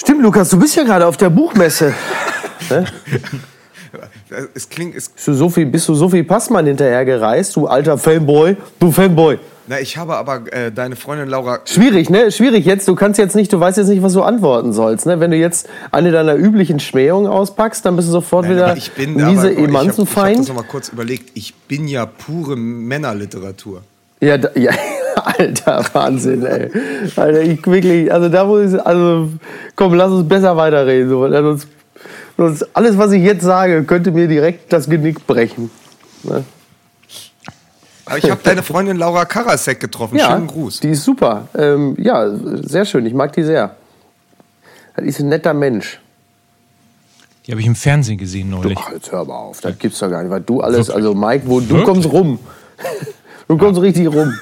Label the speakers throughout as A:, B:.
A: Stimmt, Lukas, du bist ja gerade auf der Buchmesse.
B: Es klingt. Es,
A: Bist du Sophie, bist du Sophie Passmann hinterhergereist, du alter Fanboy? Du Fanboy.
B: na, ich habe aber äh, deine Freundin Laura.
A: Schwierig, ne? Schwierig jetzt. Du kannst jetzt nicht, du weißt jetzt nicht, was du antworten sollst, ne? Wenn du jetzt eine deiner üblichen Schmähungen auspackst, dann bist du sofort
B: Nein,
A: wieder
B: ich bin
A: miese
B: aber, ich habe hab das
A: Emanzenfeind.
B: noch mal kurz überlegt. Ich bin ja pure Männerliteratur.
A: Ja, da, ja, alter Wahnsinn, ey. Alter, ich wirklich, also da muss ich, also komm, lass uns besser weiterreden. So. Sonst, sonst alles, was ich jetzt sage, könnte mir direkt das Genick brechen. Ne?
B: Aber ich habe deine Freundin Laura Karasek getroffen.
A: Ja,
B: Schönen Gruß.
A: die ist super. Ähm, ja, sehr schön. Ich mag die sehr. Das ist ein netter Mensch.
C: Die habe ich im Fernsehen gesehen neulich.
A: Ach, jetzt hör mal auf. Das gibt's doch gar nicht. Weil du alles,
C: Wirklich?
A: also Mike, wo du
C: Wirklich?
A: kommst rum. Du kommst richtig rum.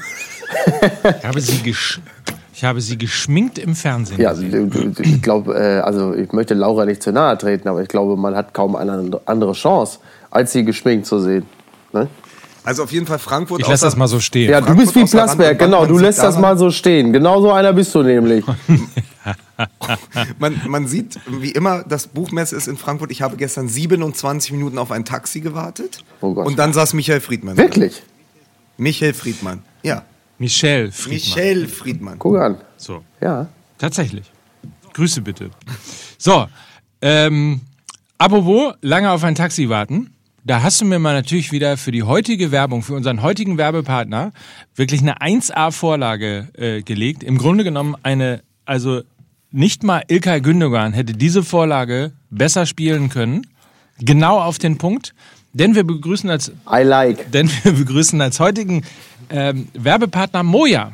C: Ich habe sie, gesch ich habe sie geschminkt im Fernsehen
A: Ja, du- du- ich glaube, äh, also ich möchte Laura nicht zu nahe treten, aber ich glaube, man hat kaum eine andere Chance, als sie geschminkt zu sehen. Ne?
B: Also auf jeden Fall Frankfurt.
C: Ich lasse das mal so stehen.
A: Ja, du
B: Frankfurt
A: bist wie Plasberg, genau. Du lässt das mal so stehen. Genau so einer bist du nämlich.
B: Man, man sieht, wie immer, das Buchmesse ist in Frankfurt. Ich habe gestern 27 Minuten auf ein Taxi gewartet.
A: Oh Gott.
B: Und dann saß Michael Friedmann.
A: Wirklich?
B: Michael Friedmann. Ja.
C: Michelle Friedmann.
B: Michael Friedmann.
A: Guck an.
C: So,
A: Ja.
C: tatsächlich. Grüße bitte. So, ähm, apropos lange auf ein Taxi warten. Da hast du mir mal natürlich wieder für die heutige Werbung, für unseren heutigen Werbepartner, wirklich eine 1A-Vorlage äh, gelegt. Im Grunde genommen eine, also nicht mal Ilkay Gündogan hätte diese Vorlage besser spielen können. Genau auf den Punkt. Denn wir begrüßen als
A: I like.
C: denn wir begrüßen als heutigen ähm, Werbepartner Moja.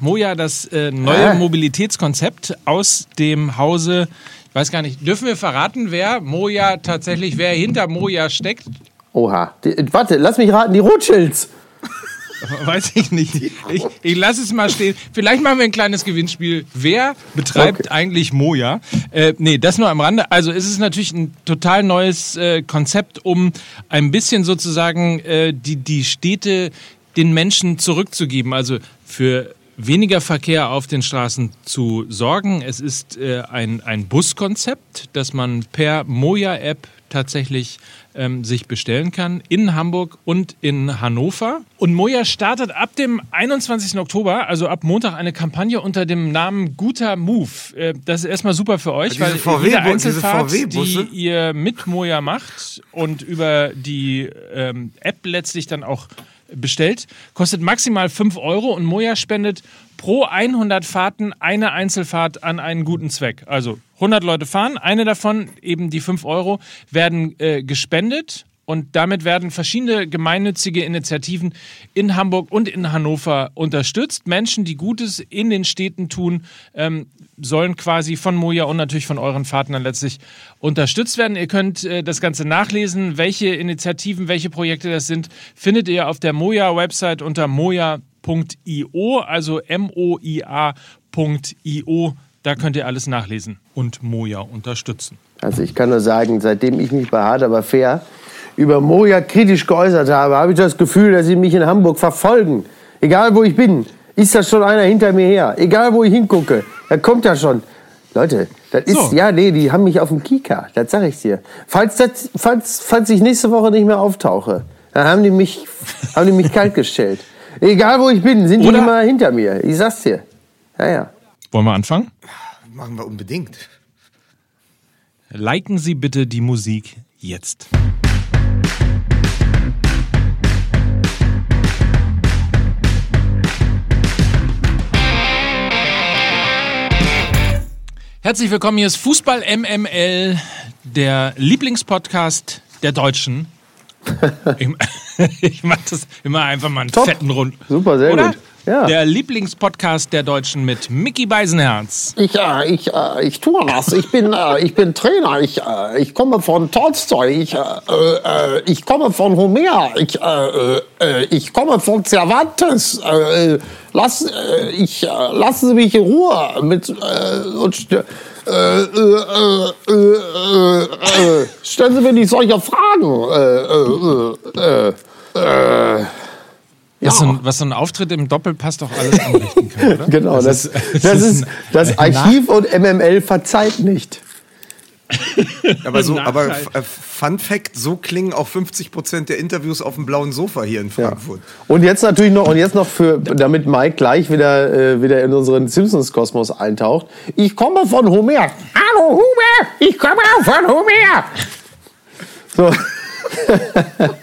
C: Moja, das äh, neue
A: Ah.
C: Mobilitätskonzept aus dem Hause, ich weiß gar nicht, dürfen wir verraten, wer Moja tatsächlich, wer hinter Moja steckt?
A: Oha. Die, warte, lass mich raten, die Rothschilds.
C: Weiß ich nicht. Ich, ich lasse es mal stehen. Vielleicht machen wir ein kleines Gewinnspiel. Wer betreibt
A: Okay.
C: eigentlich Moja? Äh, nee, das nur am Rande. Also es ist natürlich ein total neues äh, Konzept, um ein bisschen sozusagen äh, die, die Städte den Menschen zurückzugeben. Also für weniger Verkehr auf den Straßen zu sorgen. Es ist äh, ein, ein Buskonzept, das man per Moja-App tatsächlich ähm, sich bestellen kann in Hamburg und in Hannover. Und Moja startet ab dem 21. Oktober, also ab Montag, eine Kampagne unter dem Namen Guter Move. Äh, das ist erstmal super für euch,
B: Diese
C: weil
B: VW
C: jede Einzelfahrt, die ihr mit Moja macht und über die ähm, App letztlich dann auch bestellt, kostet maximal 5 Euro und Moja spendet pro 100 Fahrten eine Einzelfahrt an einen guten Zweck. Also 100 Leute fahren, eine davon, eben die 5 Euro, werden äh, gespendet und damit werden verschiedene gemeinnützige Initiativen in Hamburg und in Hannover unterstützt. Menschen, die Gutes in den Städten tun, ähm, sollen quasi von Moja und natürlich von euren Partnern letztlich unterstützt werden. Ihr könnt äh, das Ganze nachlesen. Welche Initiativen, welche Projekte das sind, findet ihr auf der Moja-Website unter moja.io, also M-O-I-A.io. Da könnt ihr alles nachlesen und Moja unterstützen.
A: Also ich kann nur sagen, seitdem ich mich bei Hard aber fair über Moja kritisch geäußert habe, habe ich das Gefühl, dass sie mich in Hamburg verfolgen. Egal wo ich bin, ist da schon einer hinter mir her. Egal wo ich hingucke, da kommt er schon. Leute, das ist,
C: So.
A: ja, nee, die haben mich auf dem Kika, das sag ich dir. Falls, das, falls, falls ich nächste Woche nicht mehr auftauche, dann haben die mich, haben die mich kaltgestellt. Egal wo ich bin, sind die
C: Oder-
A: immer hinter mir. Ich sag's dir. Ja, ja.
C: Wollen wir anfangen?
B: Machen wir unbedingt.
C: Liken Sie bitte die Musik jetzt. Herzlich willkommen, hier ist Fußball MML, der Lieblingspodcast der Deutschen. Ich, ich mache das immer einfach mal einen
A: Top.
C: fetten Rund.
A: Super, sehr
C: Oder?
A: gut. Ja.
C: Der Lieblingspodcast der Deutschen mit Mickey Beisenherz.
A: Ich, äh, ich, äh, ich tue das. Ich bin, äh, ich bin Trainer. Ich, äh, ich komme von Tolstoi. Ich, äh, äh, ich komme von Homer. Ich, äh, äh, ich komme von Cervantes. Äh, lass, äh, ich, äh, lassen Sie mich in Ruhe mit äh, und st- äh, äh, äh, äh, äh, stellen Sie mir nicht solche Fragen. Äh.
C: Was, so ein, was so ein Auftritt im Doppelpass doch alles anrichten kann, oder?
A: Genau, das, das, ist, das Archiv und MML verzeiht nicht.
B: Aber, so, aber äh, Fun Fact, so klingen auch 50 Prozent der Interviews auf dem blauen Sofa hier in
A: Ja.
B: Frankfurt.
A: Und jetzt natürlich noch, und jetzt noch für, damit Mike gleich wieder, äh, wieder in unseren Simpsons-Kosmos eintaucht. Ich komme von Homer. Hallo Homer, ich komme auch von Homer. So,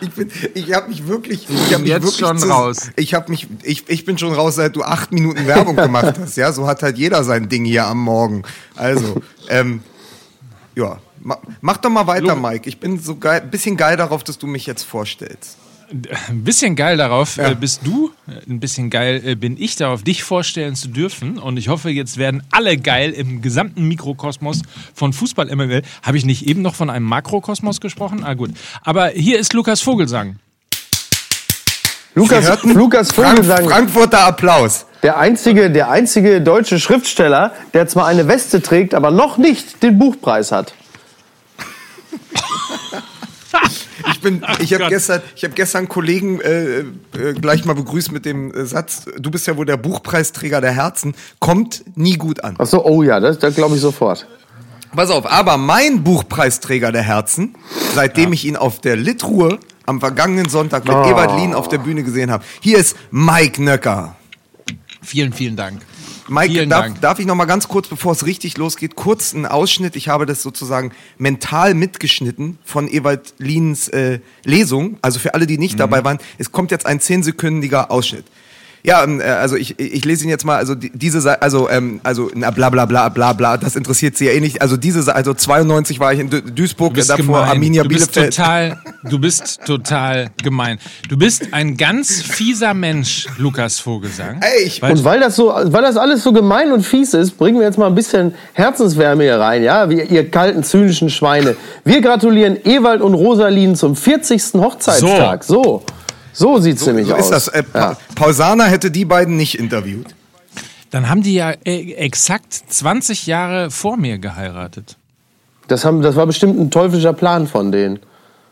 B: Ich bin, ich habe mich wirklich, ich hab mich
C: Jetzt
B: wirklich
C: schon
B: zu-
C: raus.
B: Ich habe mich, ich, ich bin schon raus, seit du acht Minuten Werbung gemacht hast. Ja, so hat halt jeder sein Ding hier am Morgen. Also, ähm, ja, ma, mach doch mal weiter, Mike. Ich bin so geil, bisschen geil darauf, dass du mich jetzt vorstellst.
C: Ein bisschen geil darauf
B: Ja.
C: äh, bist du, ein bisschen geil äh, bin ich darauf, dich vorstellen zu dürfen. Und ich hoffe, jetzt werden alle geil im gesamten Mikrokosmos von Fußball MML. Habe ich nicht eben noch von einem Makrokosmos gesprochen? Ah, gut. Aber hier ist Lukas Vogelsang.
A: Lukas, Lukas
B: Frank,
A: Vogelsang,
B: Frankfurter Applaus.
A: der einzige, der einzige deutsche Schriftsteller, der zwar eine Weste trägt, aber noch nicht den Buchpreis hat.
B: Ich bin, ich habe gestern, ich habe gestern einen Kollegen äh, äh, gleich mal begrüßt mit dem äh, Satz: Du bist ja wohl der Buchpreisträger der Herzen. Kommt nie gut an.
A: Ach so, oh ja, das, das glaube ich sofort.
B: Pass auf, aber mein Buchpreisträger der Herzen, seitdem ich ihn auf der Litruhe am vergangenen Sonntag mit
A: Oh.
B: Ewald Lien auf der Bühne gesehen habe, hier ist Mike Nöcker.
C: Vielen, vielen Dank.
B: Mike, darf, darf ich noch mal ganz kurz, bevor es richtig losgeht, kurz einen Ausschnitt. Ich habe das sozusagen mental mitgeschnitten von Ewald Liens äh, Lesung. Also für alle, die
C: Mhm.
B: nicht dabei waren, es kommt jetzt ein zehnsekündiger Ausschnitt. Ja, ähm, äh, also ich, ich lese ihn jetzt mal, also die, diese Seite, also, ähm, also na, bla bla bla bla bla, das interessiert sie ja eh nicht. Also diese Seite, also 92 war ich in Duisburg,
C: Du bist
B: davor
C: gemein.
B: Arminia
C: du bist
B: Bielefeld.
C: total, du bist total gemein. Du bist ein ganz fieser Mensch, Lukas Vogelsang.
B: Ey, ich-
C: Weil
A: Und weil das so, weil das alles so gemein und fies ist, bringen wir jetzt mal ein bisschen Herzenswärme hier rein, ja, wie ihr kalten, zynischen Schweine. Wir gratulieren Ewald und Rosalin zum 40. Hochzeitstag. So, so, sieht's nämlich
B: so
A: aus.
B: ist das. Äh, pa
A: ja.
B: Pausana hätte die beiden nicht interviewt.
C: Dann haben die ja äh, exakt 20 Jahre vor mir geheiratet.
A: Das, haben, das war bestimmt ein teuflischer Plan von denen.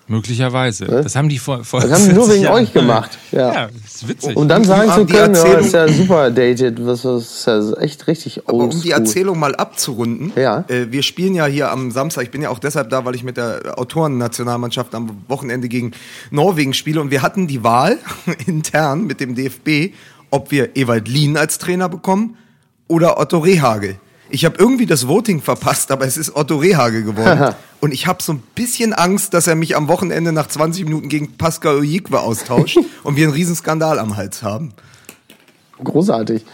C: Möglicherweise. Das haben die vor, vor
A: Das haben die nur
C: 40
A: wegen
C: Jahren.
A: euch gemacht. Ja.
C: Ja, ist witzig.
A: Um dann sagen zu
B: die
A: können, ja,
B: Erzählung-
A: ist ja super dated, was was- ist ja echt richtig
B: Aber um die Erzählung mal abzurunden,
A: Ja.
B: äh, wir spielen ja hier am Samstag, ich bin ja auch deshalb da, weil ich mit der Autorennationalmannschaft am Wochenende gegen Norwegen spiele und wir hatten die Wahl intern mit dem DFB, ob wir Ewald Lien als Trainer bekommen oder Otto Rehagel. Ich habe irgendwie das Voting verpasst, aber es ist Otto Rehagel geworden. und ich habe so ein bisschen Angst, dass er mich am Wochenende nach 20 Minuten gegen Pascal Ojikwe austauscht und wir einen riesen Skandal am Hals haben.
A: Großartig.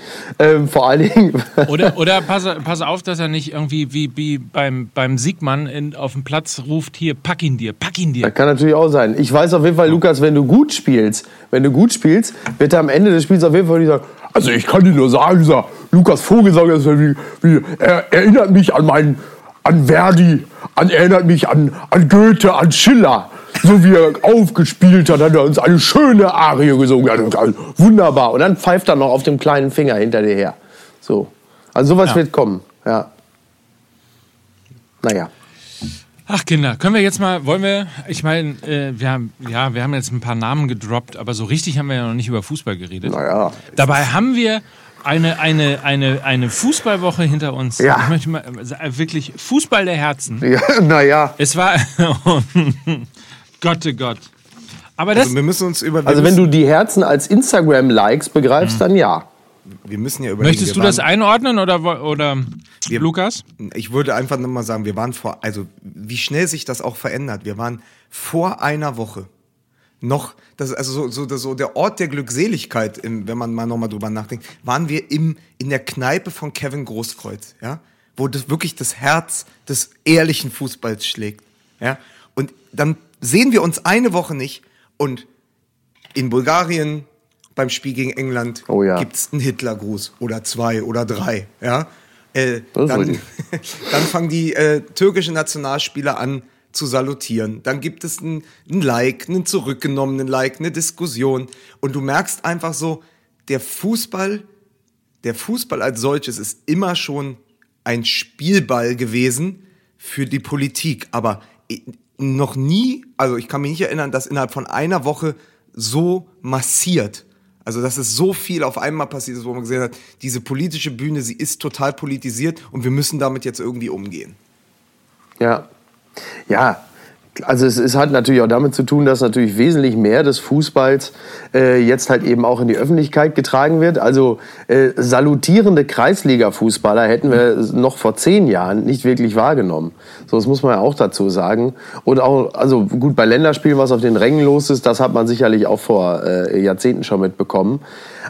A: Ähm, vor allen Dingen,
C: Oder, oder pass, pass auf, dass er nicht irgendwie wie, wie beim, beim Siegmann in, auf dem Platz ruft, hier, pack ihn dir, pack ihn dir.
A: Das kann natürlich auch sein. Ich weiß auf jeden Fall, Lukas, wenn du gut spielst, wenn du gut spielst, wird er am Ende des Spiels auf jeden Fall nicht sagen, also ich kann dir nur sagen, dieser Lukas Vogelsang ist ja wie, wie, er erinnert mich an meinen, an Verdi, an, erinnert mich an, an Goethe, an Schiller. So wie er aufgespielt hat, hat er uns eine schöne Arie gesungen. Wunderbar. Und dann pfeift er noch auf dem kleinen Finger hinter dir her. So. Also sowas
C: Ja.
A: wird kommen. Ja. Naja.
C: Ach Kinder, können wir jetzt mal, wollen wir, ich meine, äh, wir haben, ja, wir haben jetzt ein paar Namen gedroppt, aber so richtig haben wir ja noch nicht über Fußball geredet.
A: Naja.
C: Dabei haben wir eine, eine, eine, eine Fußballwoche hinter uns.
A: Ja.
C: Ich möchte mal äh, wirklich Fußball der Herzen.
A: Ja, naja.
C: Es war Gott, oh Gott. Aber das,
B: Also wir müssen uns über.
A: Also wenn du die Herzen als Instagram-Likes begreifst, dann ja.
B: wir müssen ja überlegen.
C: möchtest du das einordnen oder, oder
B: Wir-
C: Lukas?
B: Ich würde einfach nur mal sagen, wir waren vor, also wie schnell sich das auch verändert. Wir waren vor einer Woche noch, das ist also so, so, so der Ort der Glückseligkeit, im, wenn man mal nochmal drüber nachdenkt, waren wir im, in der Kneipe von Kevin Großkreuz, ja, wo das wirklich das Herz des ehrlichen Fußballs schlägt, ja. Und dann sehen wir uns eine Woche nicht und in Bulgarien beim Spiel gegen England
A: Oh ja.
B: gibt's einen Hitlergruß oder zwei oder drei, ja. Äh, dann, dann fangen die äh, türkischen Nationalspieler an zu salutieren. Dann gibt es ein, ein Like, einen zurückgenommenen Like, eine Diskussion. Und du merkst einfach so, der Fußball, der Fußball als solches ist immer schon ein Spielball gewesen für die Politik. Aber noch nie, also ich kann mich nicht erinnern, dass innerhalb von einer Woche so massiert. Also, dass es so viel auf einmal passiert ist, wo man gesehen hat, diese politische Bühne, sie ist total politisiert und wir müssen damit jetzt irgendwie umgehen.
A: Ja. Ja, also es, es, hat natürlich auch damit zu tun, dass natürlich wesentlich mehr des Fußballs äh, jetzt halt eben auch in die Öffentlichkeit getragen wird. Also äh, salutierende Kreisliga-Fußballer hätten wir noch vor zehn Jahren nicht wirklich wahrgenommen. So, das muss man ja auch dazu sagen. Und auch, also gut, bei Länderspielen, was auf den Rängen los ist, das hat man sicherlich auch vor äh, Jahrzehnten schon mitbekommen.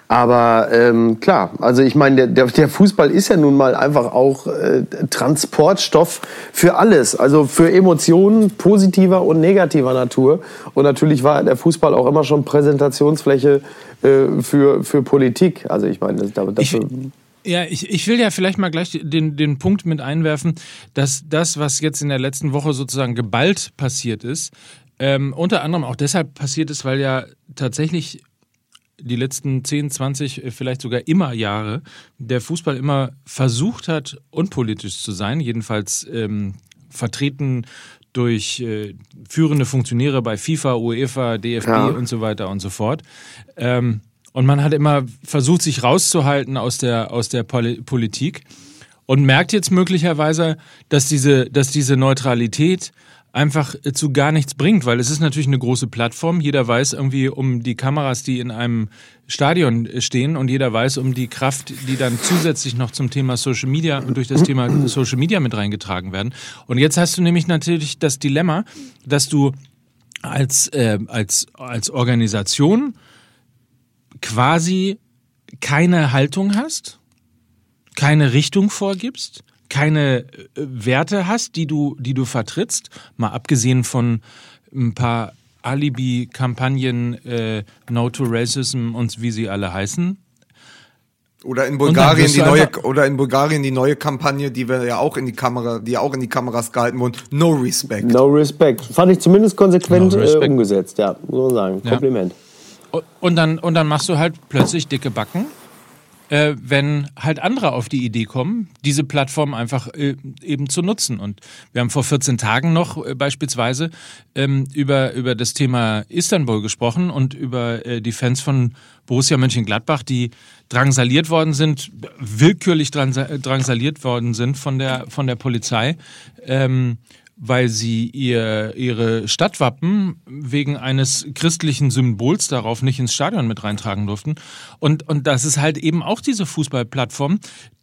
A: Aber ähm, klar, also ich meine, der, der Fußball ist ja nun mal einfach auch äh, Transportstoff für alles. Also für Emotionen, positiv positiver und negativer Natur. Und natürlich war der Fußball auch immer schon Präsentationsfläche äh, für, für Politik. Also ich meine, das,
C: ich, ja, ich, ich will ja vielleicht mal gleich den, den Punkt mit einwerfen, dass das, was jetzt in der letzten Woche sozusagen geballt passiert ist, ähm, unter anderem auch deshalb passiert ist, weil ja tatsächlich die letzten 10, 20, äh, vielleicht sogar immer Jahre der Fußball immer versucht hat, unpolitisch zu sein, jedenfalls ähm, vertreten durch äh, führende Funktionäre bei FIFA, UEFA, DFB ja. und so weiter und so fort. Ähm, und man hat immer versucht, sich rauszuhalten aus der, aus der Pol Politik und merkt jetzt möglicherweise, dass diese, dass diese Neutralität einfach zu gar nichts bringt, weil es ist natürlich eine große Plattform. Jeder weiß irgendwie um die Kameras, die in einem Stadion stehen und jeder weiß um die Kraft, die dann zusätzlich noch zum Thema Social Media und durch das Thema Social Media mit reingetragen werden. Und jetzt hast du nämlich natürlich das Dilemma, dass du als, äh, als, als Organisation quasi keine Haltung hast, keine Richtung vorgibst, keine äh, Werte hast, die du, die du vertrittst, mal abgesehen von ein paar Alibi-Kampagnen, äh, No to Racism und wie sie alle heißen.
B: Oder in Bulgarien die neue oder in Bulgarien die neue Kampagne, die wir ja auch in die Kamera, die auch in die Kameras gehalten wurden. No Respect.
A: No Respect. Fand ich zumindest konsequent no äh, umgesetzt, ja, muss man sagen. Kompliment.
C: Ja. Und dann und dann machst du halt plötzlich dicke Backen äh, wenn halt andere auf die Idee kommen, diese Plattform einfach äh, eben zu nutzen. Und wir haben vor 14 Tagen noch äh, beispielsweise ähm, über, über das Thema Istanbul gesprochen und über äh, die Fans von Borussia Mönchengladbach, die drangsaliert worden sind, willkürlich drangsaliert worden sind von der, von der Polizei. Ähm, weil sie ihr, ihre Stadtwappen wegen eines christlichen Symbols darauf nicht ins Stadion mit reintragen durften. Und, und das ist halt eben auch diese Fußballplattform.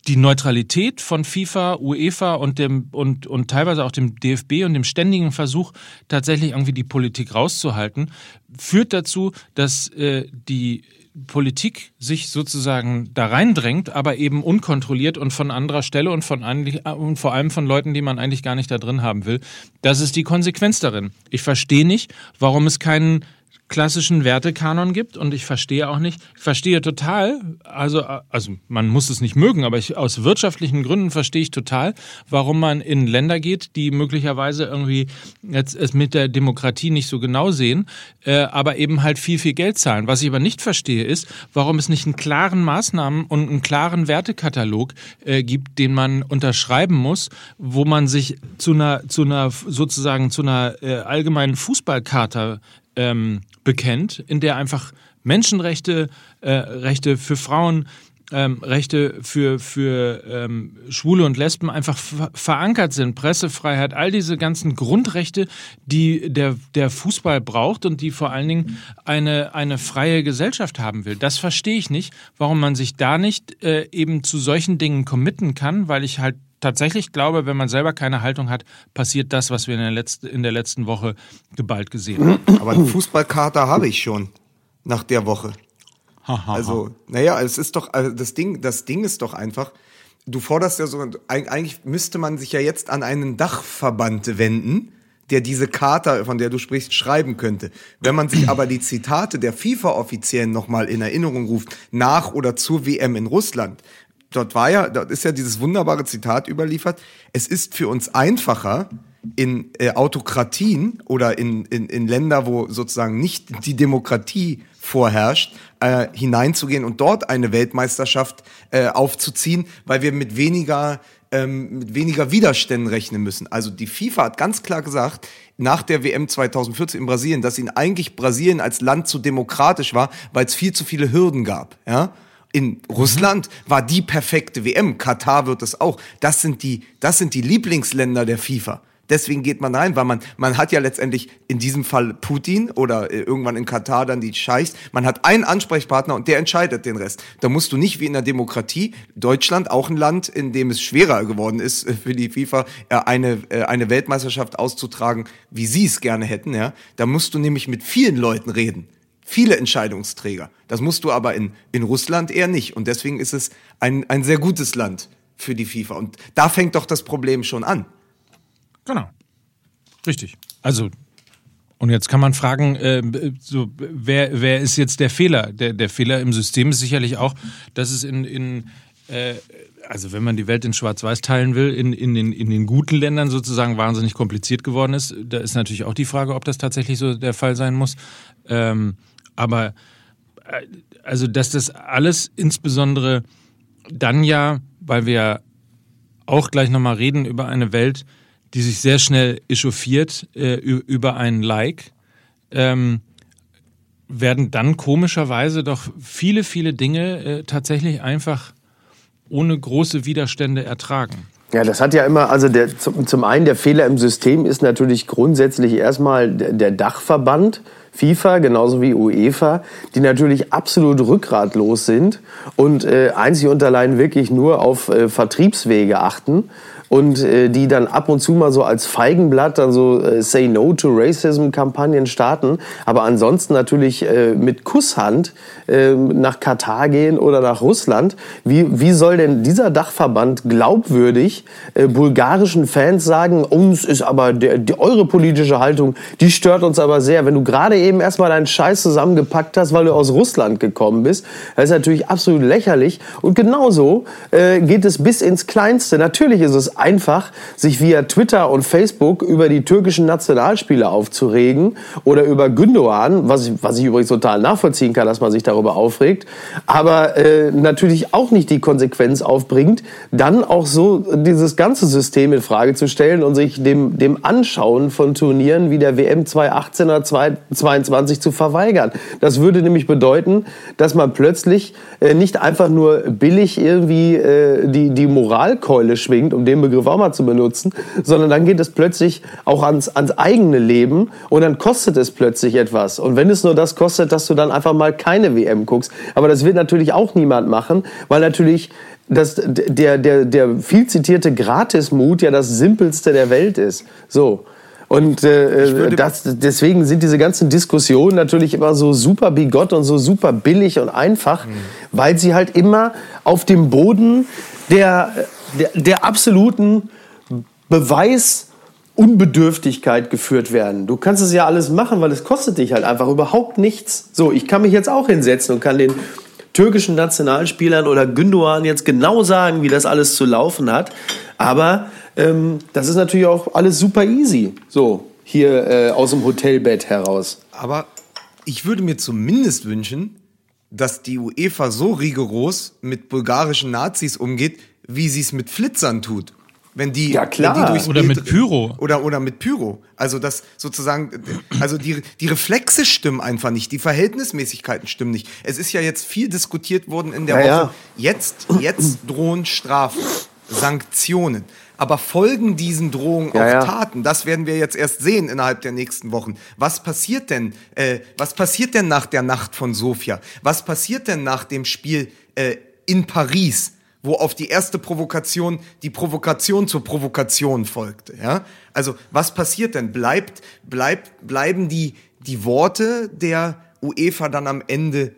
C: Die Neutralität von FIFA, UEFA und dem und, und teilweise auch dem DFB und dem ständigen Versuch, tatsächlich irgendwie die Politik rauszuhalten, führt dazu, dass äh, die Politik sich sozusagen da reindrängt, aber eben unkontrolliert und von anderer Stelle und, von und vor allem von Leuten, die man eigentlich gar nicht da drin haben will. Das ist die Konsequenz darin. Ich verstehe nicht, warum es keinen klassischen Wertekanon gibt und ich verstehe auch nicht, ich verstehe total, also, also man muss es nicht mögen, aber ich, aus wirtschaftlichen Gründen verstehe ich total, warum man in Länder geht, die möglicherweise irgendwie jetzt es mit der Demokratie nicht so genau sehen, äh, aber eben halt viel, viel Geld zahlen. Was ich aber nicht verstehe ist, warum es nicht einen klaren Maßnahmen und einen klaren Wertekatalog äh, gibt, den man unterschreiben muss, wo man sich zu einer, zu einer sozusagen zu einer äh, allgemeinen Fußballkarte ähm, bekennt, in der einfach Menschenrechte, äh, Rechte für Frauen, ähm, Rechte für, für ähm, Schwule und Lesben einfach verankert sind, Pressefreiheit, all diese ganzen Grundrechte, die der, der Fußball braucht und die vor allen Dingen eine, eine freie Gesellschaft haben will. Das verstehe ich nicht, warum man sich da nicht äh, eben zu solchen Dingen committen kann, weil ich halt tatsächlich glaube, wenn man selber keine Haltung hat, passiert das, was wir in der, letzten, in der letzten Woche geballt gesehen haben.
B: Aber eine Fußballkater habe ich schon nach der Woche. also, naja, es ist doch, also das Ding, das Ding ist doch einfach, du forderst ja so, eigentlich müsste man sich ja jetzt an einen Dachverband wenden, der diese Charta, von der du sprichst, schreiben könnte. Wenn man sich aber die Zitate der FIFA-Offiziellen nochmal in Erinnerung ruft, nach oder zur WM in Russland, dort war ja, dort ist ja dieses wunderbare Zitat überliefert. Es ist für uns einfacher, in äh, Autokratien oder in, in, in Länder, wo sozusagen nicht die Demokratie vorherrscht, äh, hineinzugehen und dort eine Weltmeisterschaft äh, aufzuziehen, weil wir mit weniger ähm, mit weniger Widerständen rechnen müssen. Also die FIFA hat ganz klar gesagt, nach der WM 2014 in Brasilien, dass ihnen eigentlich Brasilien als Land zu demokratisch war, weil es viel zu viele Hürden gab. Ja? In Russland war die perfekte WM. Katar wird es auch. Das sind die, das sind die Lieblingsländer der FIFA. Deswegen geht man rein, weil man, man hat ja letztendlich in diesem Fall Putin oder äh, irgendwann in Katar dann die Scheichs. Man hat einen Ansprechpartner und der entscheidet den Rest. Da musst du nicht wie in der Demokratie, Deutschland auch ein Land, in dem es schwerer geworden ist äh, für die FIFA, äh, eine, eine Weltmeisterschaft auszutragen, wie sie es gerne hätten. Ja, Da musst du nämlich mit vielen Leuten reden. Viele Entscheidungsträger. Das musst du aber in, in Russland eher nicht. Und deswegen ist es ein, ein sehr gutes Land für die FIFA. Und da fängt doch das Problem schon an.
C: Genau. Richtig. Also, und jetzt kann man fragen, äh, so, wer, wer ist jetzt der Fehler? Der, der Fehler im System ist sicherlich auch, dass es in, in äh, also wenn man die Welt in Schwarz-Weiß teilen will, in, in, den, in den guten Ländern sozusagen wahnsinnig kompliziert geworden ist. Da ist natürlich auch die Frage, ob das tatsächlich so der Fall sein muss. Ähm, aber äh, also, dass das alles insbesondere dann ja, weil wir auch gleich nochmal reden über eine Welt, die sich sehr schnell echauffiert äh, über einen Like, ähm, werden dann komischerweise doch viele, viele Dinge äh, tatsächlich einfach ohne große Widerstände ertragen.
A: Ja, das hat ja immer, also der, zum, einen der Fehler im System ist natürlich grundsätzlich erstmal der, der Dachverband, FIFA, genauso wie UEFA, die natürlich absolut rückgratlos sind und äh, einzig und allein wirklich nur auf äh, Vertriebswege achten und äh, die dann ab und zu mal so als Feigenblatt dann so äh, Say No to Racism Kampagnen starten, aber ansonsten natürlich äh, mit Kusshand äh, nach Katar gehen oder nach Russland. Wie, wie soll denn dieser Dachverband glaubwürdig äh, bulgarischen Fans sagen, uns ist aber der, die, eure politische Haltung, die stört uns aber sehr. Wenn du gerade eben erstmal deinen Scheiß zusammengepackt hast, weil du aus Russland gekommen bist, das ist natürlich absolut lächerlich. Und genauso äh, geht es bis ins Kleinste. Natürlich ist es einfach, sich via Twitter und Facebook über die türkischen Nationalspiele aufzuregen oder über Gündoğan, was ich, was ich übrigens total nachvollziehen kann, dass man sich darüber aufregt, aber äh, natürlich auch nicht die Konsequenz aufbringt, dann auch so dieses ganze System in Frage zu stellen und sich dem, dem Anschauen von Turnieren wie der WM 2018 oder 2022 zu verweigern. Das würde nämlich bedeuten, dass man plötzlich äh, nicht einfach nur billig irgendwie äh, die, die Moralkeule schwingt, um den Begriff auch mal zu benutzen, sondern dann geht es plötzlich auch ans, ans eigene Leben und dann kostet es plötzlich etwas. Und wenn es nur das kostet, dass du dann einfach mal keine WM guckst, aber das wird natürlich auch niemand machen, weil natürlich das, der, der, der viel zitierte Gratismut ja das simpelste der Welt ist. So. Und äh, das, deswegen sind diese ganzen Diskussionen natürlich immer so super bigott und so super billig und einfach, mhm. weil sie halt immer auf dem Boden der der, der absoluten Beweisunbedürftigkeit geführt werden. Du kannst es ja alles machen, weil es kostet dich halt einfach überhaupt nichts. So, ich kann mich jetzt auch hinsetzen und kann den türkischen Nationalspielern oder Gündoğan jetzt genau sagen, wie das alles zu laufen hat. Aber ähm, das ist natürlich auch alles super easy. So, hier äh, aus dem Hotelbett heraus.
B: Aber ich würde mir zumindest wünschen, dass die UEFA so rigoros mit bulgarischen Nazis umgeht, wie sie es mit Flitzern tut. Wenn die,
A: ja, klar.
B: Wenn die durchs
C: oder mit Pyro.
B: Oder, oder mit Pyro. Also das sozusagen, also die, die Reflexe stimmen einfach nicht, die Verhältnismäßigkeiten stimmen nicht. Es ist ja jetzt viel diskutiert worden in der ja, Woche. Ja. Jetzt, jetzt drohen Strafen, Sanktionen. Aber folgen diesen Drohungen ja, auch Taten? Das werden wir jetzt erst sehen innerhalb der nächsten Wochen. Was passiert denn? Äh, was passiert denn nach der Nacht von Sofia? Was passiert denn nach dem Spiel äh, in Paris? Wo auf die erste Provokation die Provokation zur Provokation folgte. Ja? Also was passiert denn? Bleibt, bleibt, bleiben die, die Worte der UEFA dann am Ende,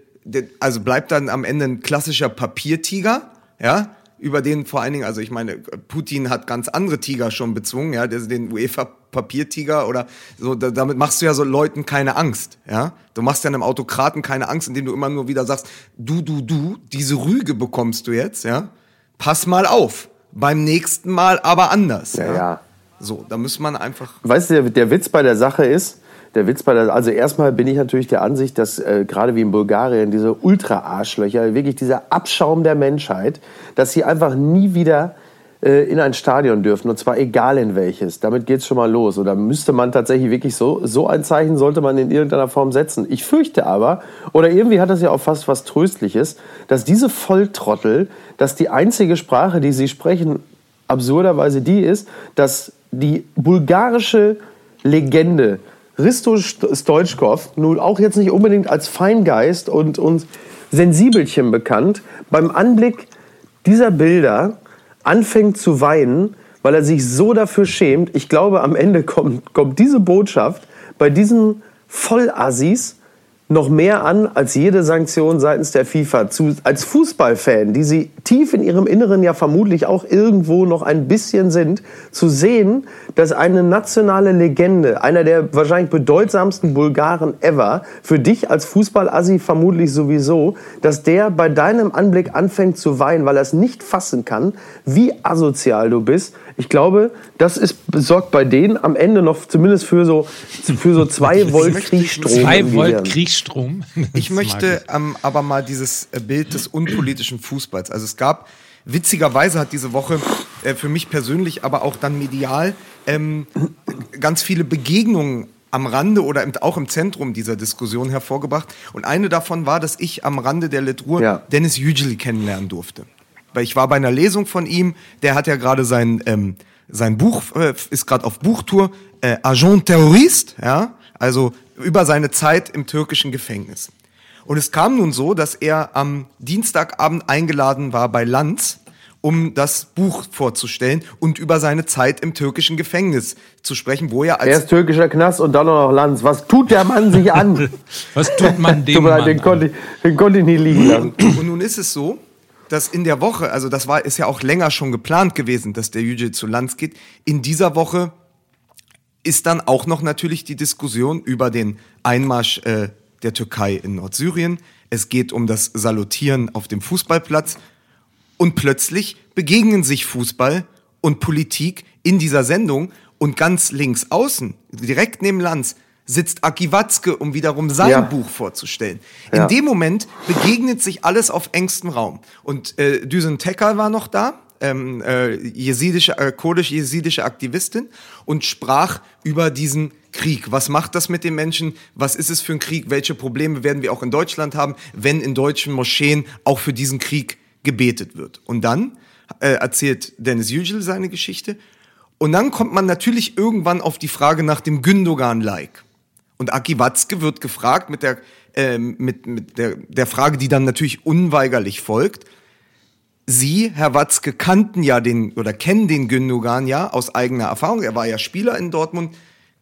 B: also bleibt dann am Ende ein klassischer Papiertiger, ja? über den vor allen Dingen, also ich meine, Putin hat ganz andere Tiger schon bezwungen, ja, den UEFA Papiertiger oder so, damit machst du ja so Leuten keine Angst, ja. Du machst ja einem Autokraten keine Angst, indem du immer nur wieder sagst, du, du, du, diese Rüge bekommst du jetzt, ja. Pass mal auf. Beim nächsten Mal aber anders.
A: Ja, ja. ja.
B: So, da muss man einfach.
A: Weißt du, der, der Witz bei der Sache ist, der Witz bei der, also erstmal bin ich natürlich der Ansicht, dass äh, gerade wie in Bulgarien diese Ultra-Arschlöcher, wirklich dieser Abschaum der Menschheit, dass sie einfach nie wieder äh, in ein Stadion dürfen, und zwar egal in welches. Damit geht's schon mal los. Oder müsste man tatsächlich wirklich so, so ein Zeichen sollte man in irgendeiner Form setzen. Ich fürchte aber, oder irgendwie hat das ja auch fast was Tröstliches, dass diese Volltrottel, dass die einzige Sprache, die sie sprechen, absurderweise die ist, dass die bulgarische Legende Risto Stoichkov, nun auch jetzt nicht unbedingt als Feingeist und, und Sensibelchen bekannt, beim Anblick dieser Bilder anfängt zu weinen, weil er sich so dafür schämt. Ich glaube, am Ende kommt, kommt diese Botschaft bei diesen Vollassis noch mehr an als jede Sanktion seitens der FIFA. Zu, als Fußballfan, die sie tief in ihrem Inneren ja vermutlich auch irgendwo noch ein bisschen sind, zu sehen, dass eine nationale Legende, einer der wahrscheinlich bedeutsamsten Bulgaren ever, für dich als Fußballassi vermutlich sowieso, dass der bei deinem Anblick anfängt zu weinen, weil er es nicht fassen kann, wie asozial du bist. Ich glaube, das ist, sorgt bei denen am Ende noch zumindest für so, für so zwei Volt Kriegsstrom.
C: Zwei Volt Kriegsstrom.
B: Ich möchte ähm, aber mal dieses äh, Bild des unpolitischen Fußballs. Also es gab, witzigerweise hat diese Woche äh, für mich persönlich, aber auch dann medial, ähm, ganz viele Begegnungen am Rande oder auch im Zentrum dieser Diskussion hervorgebracht. Und eine davon war, dass ich am Rande der Literatur ja. Dennis Yücel kennenlernen durfte. Weil ich war bei einer Lesung von ihm, der hat ja gerade sein, ähm, sein Buch, äh, ist gerade auf Buchtour, äh, Agent Terrorist, ja, also über seine Zeit im türkischen Gefängnis. Und es kam nun so, dass er am Dienstagabend eingeladen war bei Lanz, um das Buch vorzustellen und über seine Zeit im türkischen Gefängnis zu sprechen, wo er als
A: Erst türkischer Knast und dann noch Lanz. Was tut der Mann sich an?
C: Was tut man dem Mann
A: den, konnte ich, den konnte ich nie liegen lassen.
B: Und nun ist es so, dass in der Woche, also das war ist ja auch länger schon geplant gewesen, dass der Yüce zu Lanz geht. In dieser Woche ist dann auch noch natürlich die Diskussion über den Einmarsch äh, der Türkei in Nordsyrien. Es geht um das Salutieren auf dem Fußballplatz. Und plötzlich begegnen sich Fußball und Politik in dieser Sendung. Und ganz links außen, direkt neben Lanz, sitzt Aki Watzke, um wiederum sein ja. Buch vorzustellen. Ja. In dem Moment begegnet sich alles auf engstem Raum. Und äh, Düsen Tekal war noch da, ähm, äh, jesidische, äh, kurdisch-jesidische Aktivistin und sprach über diesen Krieg. Was macht das mit den Menschen? Was ist es für ein Krieg? Welche Probleme werden wir auch in Deutschland haben, wenn in deutschen Moscheen auch für diesen Krieg gebetet wird? Und dann äh, erzählt Dennis Yücel seine Geschichte. Und dann kommt man natürlich irgendwann auf die Frage nach dem Gündogan-like. Und Aki Watzke wird gefragt mit der, äh, mit, mit der, der Frage, die dann natürlich unweigerlich folgt. Sie, Herr Watzke, kannten ja den oder kennen den Gündogan ja aus eigener Erfahrung. Er war ja Spieler in Dortmund.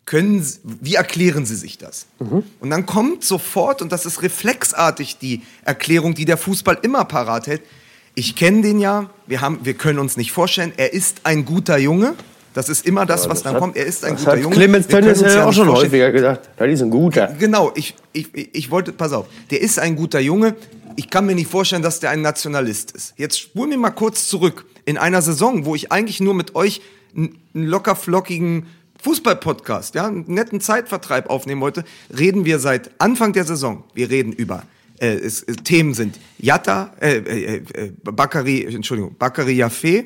B: Können, wie erklären Sie sich das? Mhm. Und dann kommt sofort, und das ist reflexartig die Erklärung, die der Fußball immer parat hält. Ich kenne den ja, wir, haben, wir können uns nicht vorstellen, er ist ein guter Junge. Das ist immer das, was dann kommt. Er ist ein guter
A: hat
B: Junge.
A: Clemens Tönnies hat ja auch schon häufiger gesagt. Das ist ein guter.
B: Genau, ich, ich, ich wollte, pass auf, der ist ein guter Junge ich kann mir nicht vorstellen, dass der ein Nationalist ist. Jetzt spulen wir mal kurz zurück. In einer Saison, wo ich eigentlich nur mit euch einen locker flockigen Fußball-Podcast, ja, einen netten Zeitvertreib aufnehmen wollte, reden wir seit Anfang der Saison. Wir reden über äh, es, äh, Themen sind Yatta, äh, äh, äh, Bakari, Entschuldigung, Bakari Jaffe,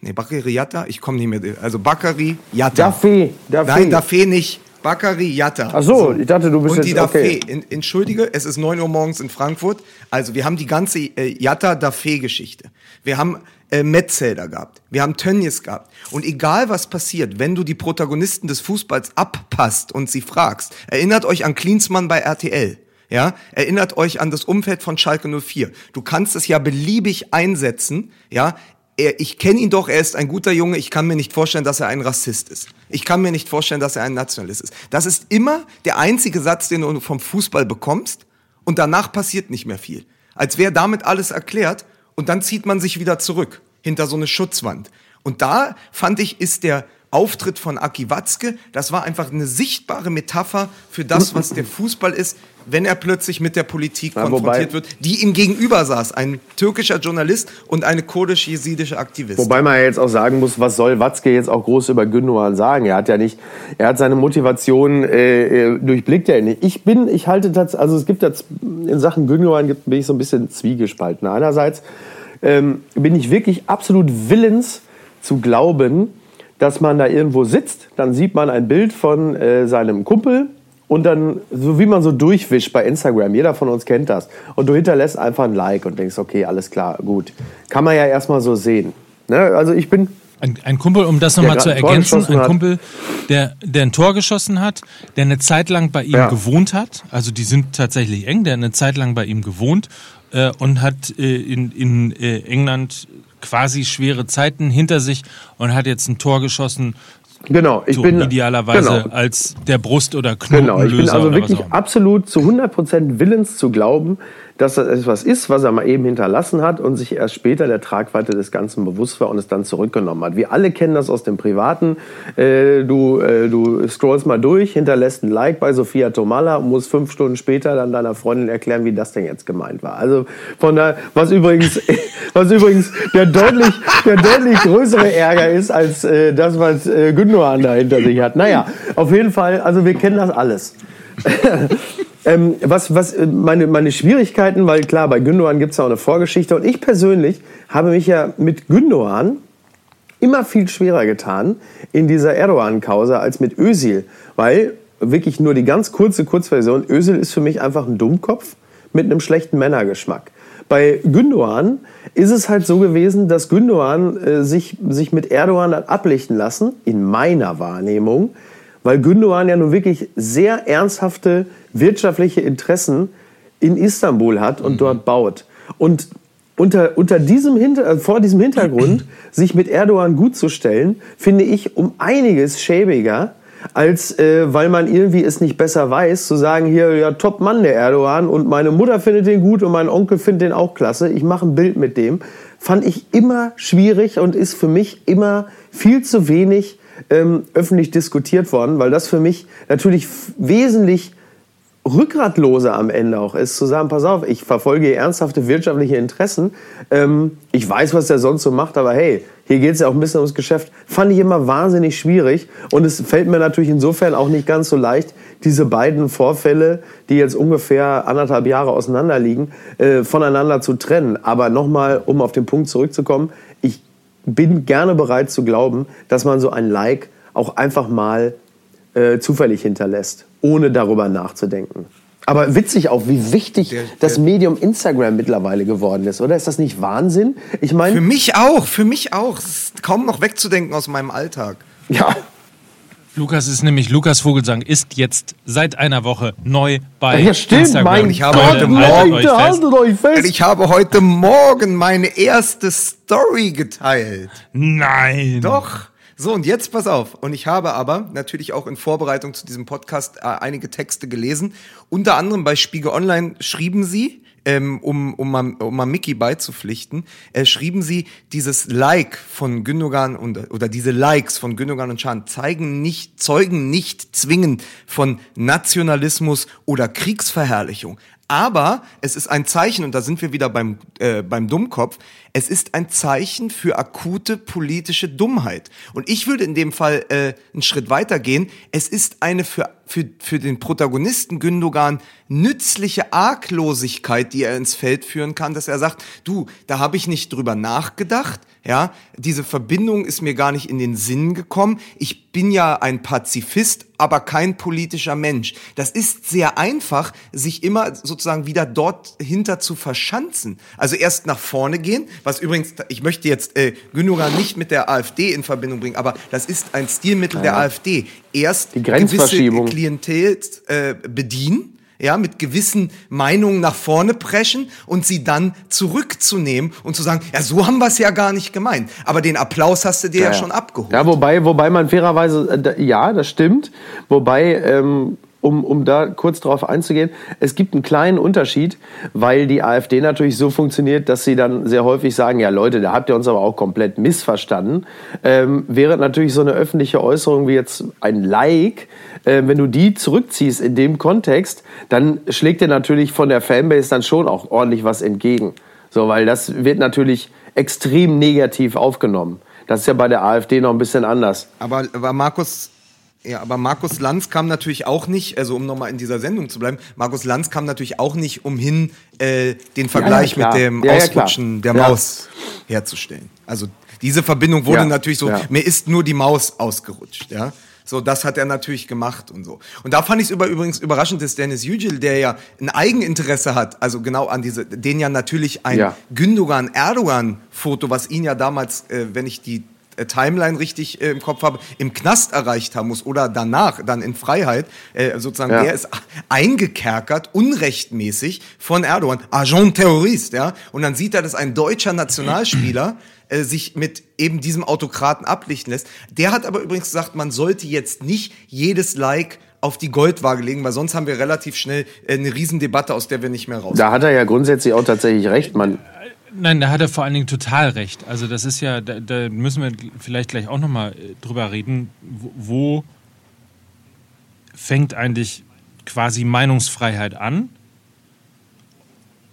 B: nee, Bakari Yatta, ich komme nicht mehr, also Bakari Yatta.
A: Daffé,
B: Daffé. Nein, Daffé nicht. Bakari Yatta.
A: Ach so, ich dachte, du bist
B: Und
A: die
B: jetzt,
A: okay.
B: Dafé. Entschuldige, es ist 9 Uhr morgens in Frankfurt. Also wir haben die ganze äh, Yatta-Dafé-Geschichte. Wir haben äh, Metzelder gehabt. Wir haben Tönnies gehabt. Und egal was passiert, wenn du die Protagonisten des Fußballs abpasst und sie fragst, erinnert euch an Klinsmann bei RTL. Ja, erinnert euch an das Umfeld von Schalke 04. Du kannst es ja beliebig einsetzen, ja, er, ich kenne ihn doch, er ist ein guter Junge, ich kann mir nicht vorstellen, dass er ein Rassist ist. Ich kann mir nicht vorstellen, dass er ein Nationalist ist. Das ist immer der einzige Satz, den du vom Fußball bekommst und danach passiert nicht mehr viel. Als wäre damit alles erklärt und dann zieht man sich wieder zurück hinter so eine Schutzwand. Und da fand ich, ist der Auftritt von Aki Watzke, das war einfach eine sichtbare Metapher für das, was der Fußball ist, wenn er plötzlich mit der Politik ja, konfrontiert wird, die ihm gegenüber saß, ein türkischer Journalist und eine kurdisch-jesidische Aktivistin.
A: Wobei man ja jetzt auch sagen muss, was soll Watzke jetzt auch groß über Gündogan sagen? Er hat ja nicht, er hat seine Motivation äh, äh durchblickt er nicht. Ich bin, ich halte das, also es gibt jetzt in Sachen Gündogan bin ich so ein bisschen zwiegespalten. Einerseits ähm, bin ich wirklich absolut willens, zu glauben, dass man da irgendwo sitzt, dann sieht man ein Bild von äh, seinem Kumpel und dann, so wie man so durchwischt bei Instagram, jeder von uns kennt das, und du hinterlässt einfach ein Like und denkst, okay, alles klar, gut. Kann man ja erstmal so sehen. Ne? Also ich bin
C: ein, ein, Kumpel, um das nochmal zu ergänzen, ein Kumpel, der, der ein Tor geschossen hat, der eine Zeit lang bei ihm ja. gewohnt hat, also die sind tatsächlich eng, der eine Zeit lang bei ihm gewohnt äh, und hat äh, in, in äh, England quasi schwere Zeiten hinter sich und hat jetzt ein Tor geschossen.
A: Genau, ich
C: so
A: bin
C: idealerweise genau. als der Brust- oder Knotenlöser.
A: Genau, ich bin also wirklich absolut zu 100% willens zu glauben, dass das etwas ist, was er mal eben hinterlassen hat und sich erst später der Tragweite des Ganzen bewusst war und es dann zurückgenommen hat. Wir alle kennen das aus dem Privaten. Äh, du, äh, du scrollst mal durch, hinterlässt ein Like bei Sophia Tomala und musst fünf Stunden später dann deiner Freundin erklären, wie das denn jetzt gemeint war. Also von da, was übrigens, was übrigens der deutlich, der deutlich größere Ärger ist, als äh, das, was äh, Gündogan da hinter sich hat. Naja, auf jeden Fall, also wir kennen das alles. Ähm, was, was äh, meine, meine Schwierigkeiten, weil klar, bei Gündogan gibt es auch eine Vorgeschichte und ich persönlich habe mich ja mit Gündogan immer viel schwerer getan in dieser Erdogan-Causa als mit Özil, weil wirklich nur die ganz kurze Kurzversion, Özil ist für mich einfach ein Dummkopf mit einem schlechten Männergeschmack. Bei Gündogan ist es halt so gewesen, dass Gündogan äh, sich, sich mit Erdogan hat ablichten lassen, in meiner Wahrnehmung, weil Gündogan ja nun wirklich sehr ernsthafte wirtschaftliche Interessen in Istanbul hat und mhm. dort baut. Und unter, unter diesem Hinter, äh, vor diesem Hintergrund sich mit Erdogan gut zu stellen, finde ich um einiges schäbiger, als äh, weil man irgendwie es nicht besser weiß, zu sagen, hier, ja, top Mann der Erdogan und meine Mutter findet den gut und mein Onkel findet den auch klasse, ich mache ein Bild mit dem, fand ich immer schwierig und ist für mich immer viel zu wenig ähm, öffentlich diskutiert worden, weil das für mich natürlich wesentlich rückgratloser am Ende auch ist, zu sagen, pass auf, ich verfolge ernsthafte wirtschaftliche Interessen, ähm, ich weiß, was der sonst so macht, aber hey, hier geht es ja auch ein bisschen ums Geschäft, fand ich immer wahnsinnig schwierig und es fällt mir natürlich insofern auch nicht ganz so leicht, diese beiden Vorfälle, die jetzt ungefähr anderthalb Jahre auseinander liegen, äh, voneinander zu trennen. Aber nochmal, um auf den Punkt zurückzukommen, ich bin gerne bereit zu glauben, dass man so ein Like auch einfach mal äh, zufällig hinterlässt, ohne darüber nachzudenken. Aber witzig auch, wie wichtig der, der, das Medium Instagram mittlerweile geworden ist, oder? Ist das nicht Wahnsinn?
B: Ich meine. Für mich auch, für mich auch. Es ist kaum noch wegzudenken aus meinem Alltag.
C: Ja. Lukas ist nämlich, Lukas Vogelsang ist jetzt seit einer Woche neu bei
B: ja, stimmt, Instagram. Mein ich habe Gott, heute Morgen, euch fest. euch fest. Ich habe heute Morgen meine erste Story geteilt.
C: Nein.
B: Doch. So, und jetzt pass auf. Und ich habe aber natürlich auch in Vorbereitung zu diesem Podcast äh, einige Texte gelesen. Unter anderem bei Spiegel Online schrieben sie, ähm, um, um, mal, um mal Mickey beizupflichten, äh, schrieben sie, dieses Like von Gündogan und, oder diese Likes von Gündogan und Chan zeigen nicht, zeugen nicht zwingend von Nationalismus oder Kriegsverherrlichung. Aber es ist ein Zeichen, und da sind wir wieder beim, äh, beim Dummkopf, es ist ein Zeichen für akute politische Dummheit. Und ich würde in dem Fall äh, einen Schritt weiter gehen. Es ist eine für, für, für den Protagonisten Gündogan nützliche Arglosigkeit, die er ins Feld führen kann, dass er sagt, du, da habe ich nicht drüber nachgedacht, ja, diese Verbindung ist mir gar nicht in den Sinn gekommen. Ich bin ja ein Pazifist, aber kein politischer Mensch. Das ist sehr einfach, sich immer sozusagen wieder dort hinter zu verschanzen. Also erst nach vorne gehen, was übrigens, ich möchte jetzt äh, Gündogan nicht mit der AfD in Verbindung bringen, aber das ist ein Stilmittel ja. der AfD. Erst
A: Die gewisse
B: Klientel äh, bedienen ja, mit gewissen Meinungen nach vorne preschen und sie dann zurückzunehmen und zu sagen, ja, so haben wir es ja gar nicht gemeint. Aber den Applaus hast du dir ja, ja schon abgeholt.
A: Ja, wobei, wobei man fairerweise, äh, ja, das stimmt. Wobei, ähm, um, um da kurz drauf einzugehen, es gibt einen kleinen Unterschied, weil die AfD natürlich so funktioniert, dass sie dann sehr häufig sagen, ja Leute, da habt ihr uns aber auch komplett missverstanden. Ähm, während natürlich so eine öffentliche Äußerung wie jetzt ein Like, äh, wenn du die zurückziehst in dem Kontext, dann schlägt dir natürlich von der Fanbase dann schon auch ordentlich was entgegen. So, weil das wird natürlich extrem negativ aufgenommen. Das ist ja bei der AfD noch ein bisschen anders.
B: Aber, aber Markus, ja, aber Markus Lanz kam natürlich auch nicht, also um nochmal in dieser Sendung zu bleiben, Markus Lanz kam natürlich auch nicht umhin, äh, den Vergleich ja, ja, mit dem ja, Ausrutschen der Maus herzustellen. Also Diese Verbindung wurde natürlich so, mir ist nur die Maus ausgerutscht, ja. So, das hat er natürlich gemacht und so. Und da fand ich es über, übrigens überraschend, dass Dennis Yücel, der ja ein Eigeninteresse hat, also genau an diese, den ja natürlich ein. Gündogan-Erdogan-Foto, was ihn ja damals, äh, wenn ich die Timeline richtig äh, im Kopf habe, im Knast erreicht haben muss oder danach, dann in Freiheit, äh, sozusagen,
A: Ja.
B: der ist eingekerkert, unrechtmäßig von Erdogan, Agent Terrorist, ja, und dann sieht er, dass ein deutscher Nationalspieler äh, sich mit eben diesem Autokraten ablichten lässt. Der hat aber übrigens gesagt, man sollte jetzt nicht jedes Like auf die Goldwaage legen, weil sonst haben wir relativ schnell äh, eine Riesendebatte, aus der wir nicht mehr raus.
A: Da hat er ja grundsätzlich auch tatsächlich recht. Man,
C: Nein, da hat er vor allen Dingen total recht. Also das ist ja, da, da müssen wir vielleicht gleich auch nochmal drüber reden, wo, wo fängt eigentlich quasi Meinungsfreiheit an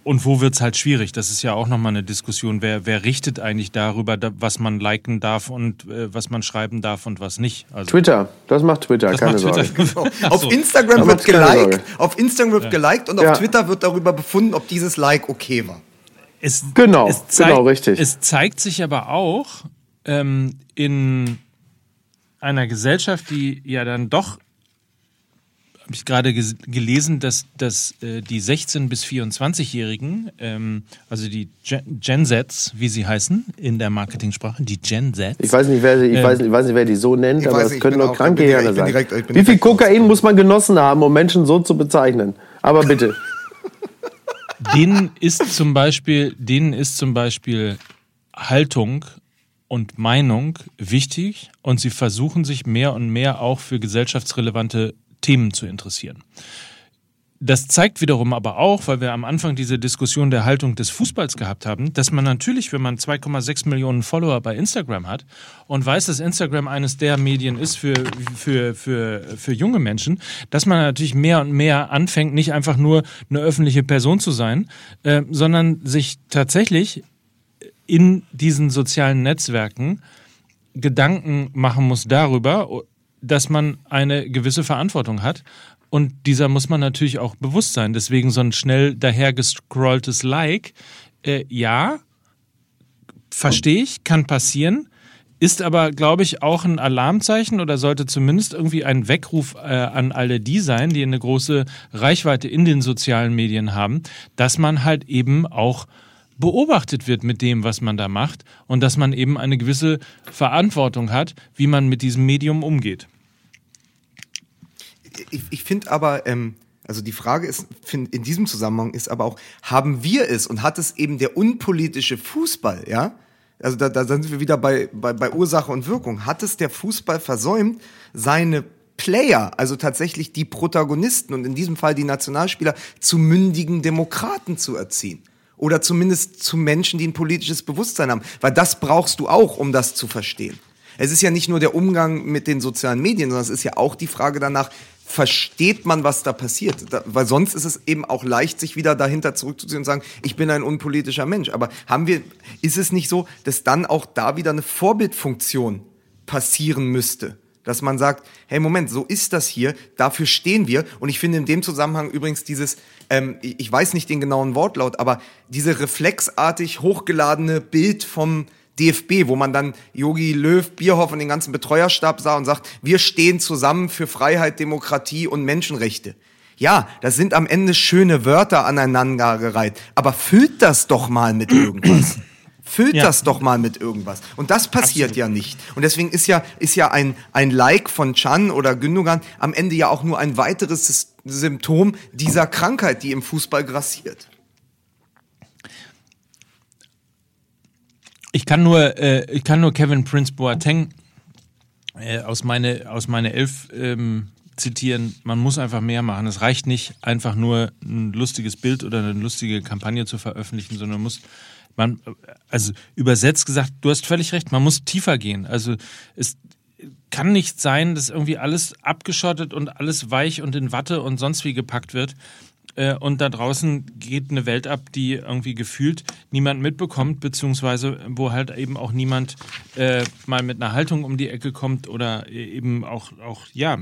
C: und wo wird es halt schwierig. Das ist ja auch nochmal eine Diskussion. Wer, wer richtet eigentlich darüber, da, was man liken darf und äh, was man schreiben darf und was nicht? Also,
A: Twitter, das macht Twitter,
C: das
A: keine
C: macht
A: Sorge.
C: Twitter. Ach
B: Auf
C: so.
B: Instagram wird geliked,
A: Sorge.
B: auf Instagram wird geliked und
A: Ja.
B: auf Twitter wird darüber befunden, ob dieses Like okay war.
C: Es,
A: Genau,
C: es zeigt,
A: genau, richtig.
C: Es zeigt sich aber auch ähm, in einer Gesellschaft, die ja dann doch, habe ich gerade ges- gelesen, dass, dass äh, die 16- bis 24-Jährigen, ähm, also die Gen, Gen Zs, wie sie heißen in der Marketingsprache, die Gen Zs.
A: Ich weiß nicht, wer, ich
C: Ähm,
A: weiß, ich weiß nicht, wer die so nennt, aber
B: weiß
A: es
B: ich
A: können
B: bin
A: nur
B: auch-
A: kranke
B: ich bin
A: Hirne
B: direkt- ich bin
A: sein.
B: direkt-
A: Wie viel. Kokain muss man genossen haben, um Menschen so zu bezeichnen? Aber bitte.
C: denen ist zum Beispiel, denen ist zum Beispiel Haltung und Meinung wichtig und sie versuchen sich mehr und mehr auch für gesellschaftsrelevante Themen zu interessieren. Das zeigt wiederum aber auch, weil wir am Anfang diese Diskussion der Haltung des Fußballs gehabt haben, dass man natürlich, wenn man 2,6 Millionen Follower bei Instagram hat und weiß, dass Instagram eines der Medien ist für, für, für, für junge Menschen, dass man natürlich mehr und mehr anfängt, nicht einfach nur eine öffentliche Person zu sein, äh, sondern sich tatsächlich in diesen sozialen Netzwerken Gedanken machen muss darüber, dass man eine gewisse Verantwortung hat. Und dieser muss man natürlich auch bewusst sein. Deswegen so ein schnell dahergescrolltes Like, äh, ja, verstehe ich, kann passieren, ist aber, glaube ich, auch ein Alarmzeichen oder sollte zumindest irgendwie ein Weckruf äh, an alle die sein, die eine große Reichweite in den sozialen Medien haben, dass man halt eben auch beobachtet wird mit dem, was man da macht und dass man eben eine gewisse Verantwortung hat, wie man mit diesem Medium umgeht.
B: Ich, ich finde aber, ähm, also die Frage ist, find, in diesem Zusammenhang ist aber auch, haben wir es und hat es eben der unpolitische Fußball, ja? Also da, da sind wir wieder bei, bei, bei Ursache und Wirkung. Hat es der Fußball versäumt, seine Player, also tatsächlich die Protagonisten und in diesem Fall die Nationalspieler, zu mündigen Demokraten zu erziehen? Oder zumindest zu Menschen, die ein politisches Bewusstsein haben. Weil das brauchst du auch, um das zu verstehen. Es ist ja nicht nur der Umgang mit den sozialen Medien, sondern es ist ja auch die Frage danach, versteht man, was da passiert? Da, weil sonst ist es eben auch leicht, sich wieder dahinter zurückzuziehen und sagen, ich bin ein unpolitischer Mensch. Aber haben wir, ist es nicht so, dass dann auch da wieder eine Vorbildfunktion passieren müsste? Dass man sagt, hey Moment, so ist das hier, dafür stehen wir. Und ich finde in dem Zusammenhang übrigens dieses, ähm, ich ich weiß nicht den genauen Wortlaut, aber diese reflexartig hochgeladene Bild vom DFB, wo man dann Yogi Löw, Bierhoff und den ganzen Betreuerstab sah und sagt, wir stehen zusammen für Freiheit, Demokratie und Menschenrechte. Ja, das sind am Ende schöne Wörter aneinandergereiht, aber füllt das doch mal mit irgendwas. Füllt
C: Ja.
B: das doch mal mit irgendwas. Und das passiert ja nicht. Und deswegen ist ja, ist ja ein, ein Like von Chan oder Gündogan am Ende ja auch nur ein weiteres Symptom dieser Krankheit, die im Fußball grassiert.
C: Ich kann nur, äh, ich kann nur Kevin Prince Boateng äh, aus meine aus meine Elf ähm, zitieren. Man muss einfach mehr machen. Es reicht nicht einfach nur ein lustiges Bild oder eine lustige Kampagne zu veröffentlichen, sondern muss man, also übersetzt gesagt, du hast völlig recht. Man muss tiefer gehen. Also es kann nicht sein, dass irgendwie alles abgeschottet und alles weich und in Watte und sonst wie gepackt wird. Äh, Und da draußen geht eine Welt ab, die irgendwie gefühlt niemand mitbekommt, beziehungsweise wo halt eben auch niemand äh, mal mit einer Haltung um die Ecke kommt oder eben auch, auch ja,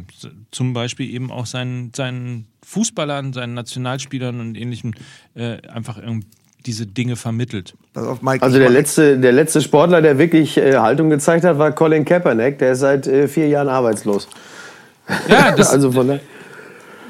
C: zum Beispiel eben auch seinen, seinen Fußballern, seinen Nationalspielern und ähnlichem äh, einfach irgendwie diese Dinge vermittelt.
A: Also der letzte, der letzte Sportler, der wirklich äh, Haltung gezeigt hat, war Colin Kaepernick. Der ist seit äh, vier Jahren arbeitslos.
C: Ja, das
A: also von der,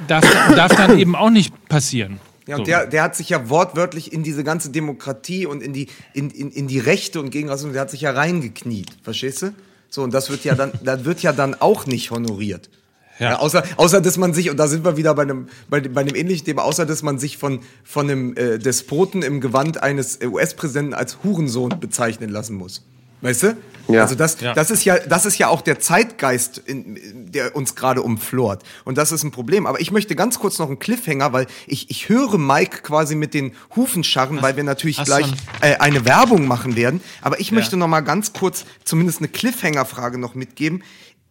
C: darf, darf dann eben auch nicht passieren.
B: Ja,
C: So.
B: und der, der hat sich ja wortwörtlich in diese ganze Demokratie und in die, in, in, in die Rechte und Gegenrassismus, der hat sich ja reingekniet, verstehst du? So, und das wird ja dann, das wird ja dann auch nicht honoriert.
C: Ja.
B: Ja. außer, außer, dass man sich, und da sind wir wieder bei einem, bei, dem- bei einem ähnlichen Thema, außer, dass man sich von, von einem äh, Despoten im Gewand eines äh, US-Präsidenten als Hurensohn bezeichnen lassen muss. Weißt du?
A: Ja.
B: Also das,
C: Ja.
B: das ist ja, das ist ja auch der Zeitgeist, in, der uns gerade umflort. Und das ist ein Problem. Aber ich möchte ganz kurz noch einen Cliffhanger, weil ich, ich höre Mike quasi mit den Hufen scharren, weil wir natürlich
C: hast
B: gleich äh, eine Werbung machen werden. Aber ich möchte noch mal ganz kurz zumindest eine Cliffhanger-Frage noch mitgeben.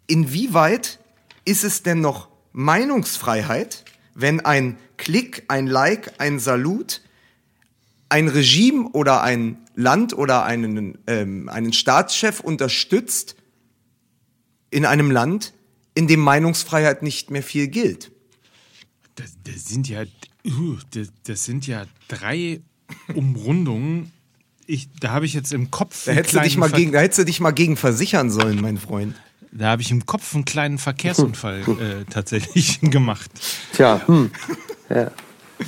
B: Inwieweit ist es denn noch Meinungsfreiheit, wenn ein Klick, ein Like, ein Salut ein Regime oder ein Land oder einen, ähm, einen Staatschef unterstützt in einem Land, in dem Meinungsfreiheit nicht mehr viel gilt?
C: Das, das sind ja, uh, das, das sind ja drei Umrundungen. Ich, da habe ich jetzt im Kopf.
B: Da
C: einen
B: hättest, du dich
C: kleinen
B: mal
C: Ver-
B: gegen, da hättest du dich mal gegen versichern sollen, mein Freund.
C: Da habe ich im Kopf einen kleinen Verkehrsunfall äh, tatsächlich gemacht.
A: tja, hm.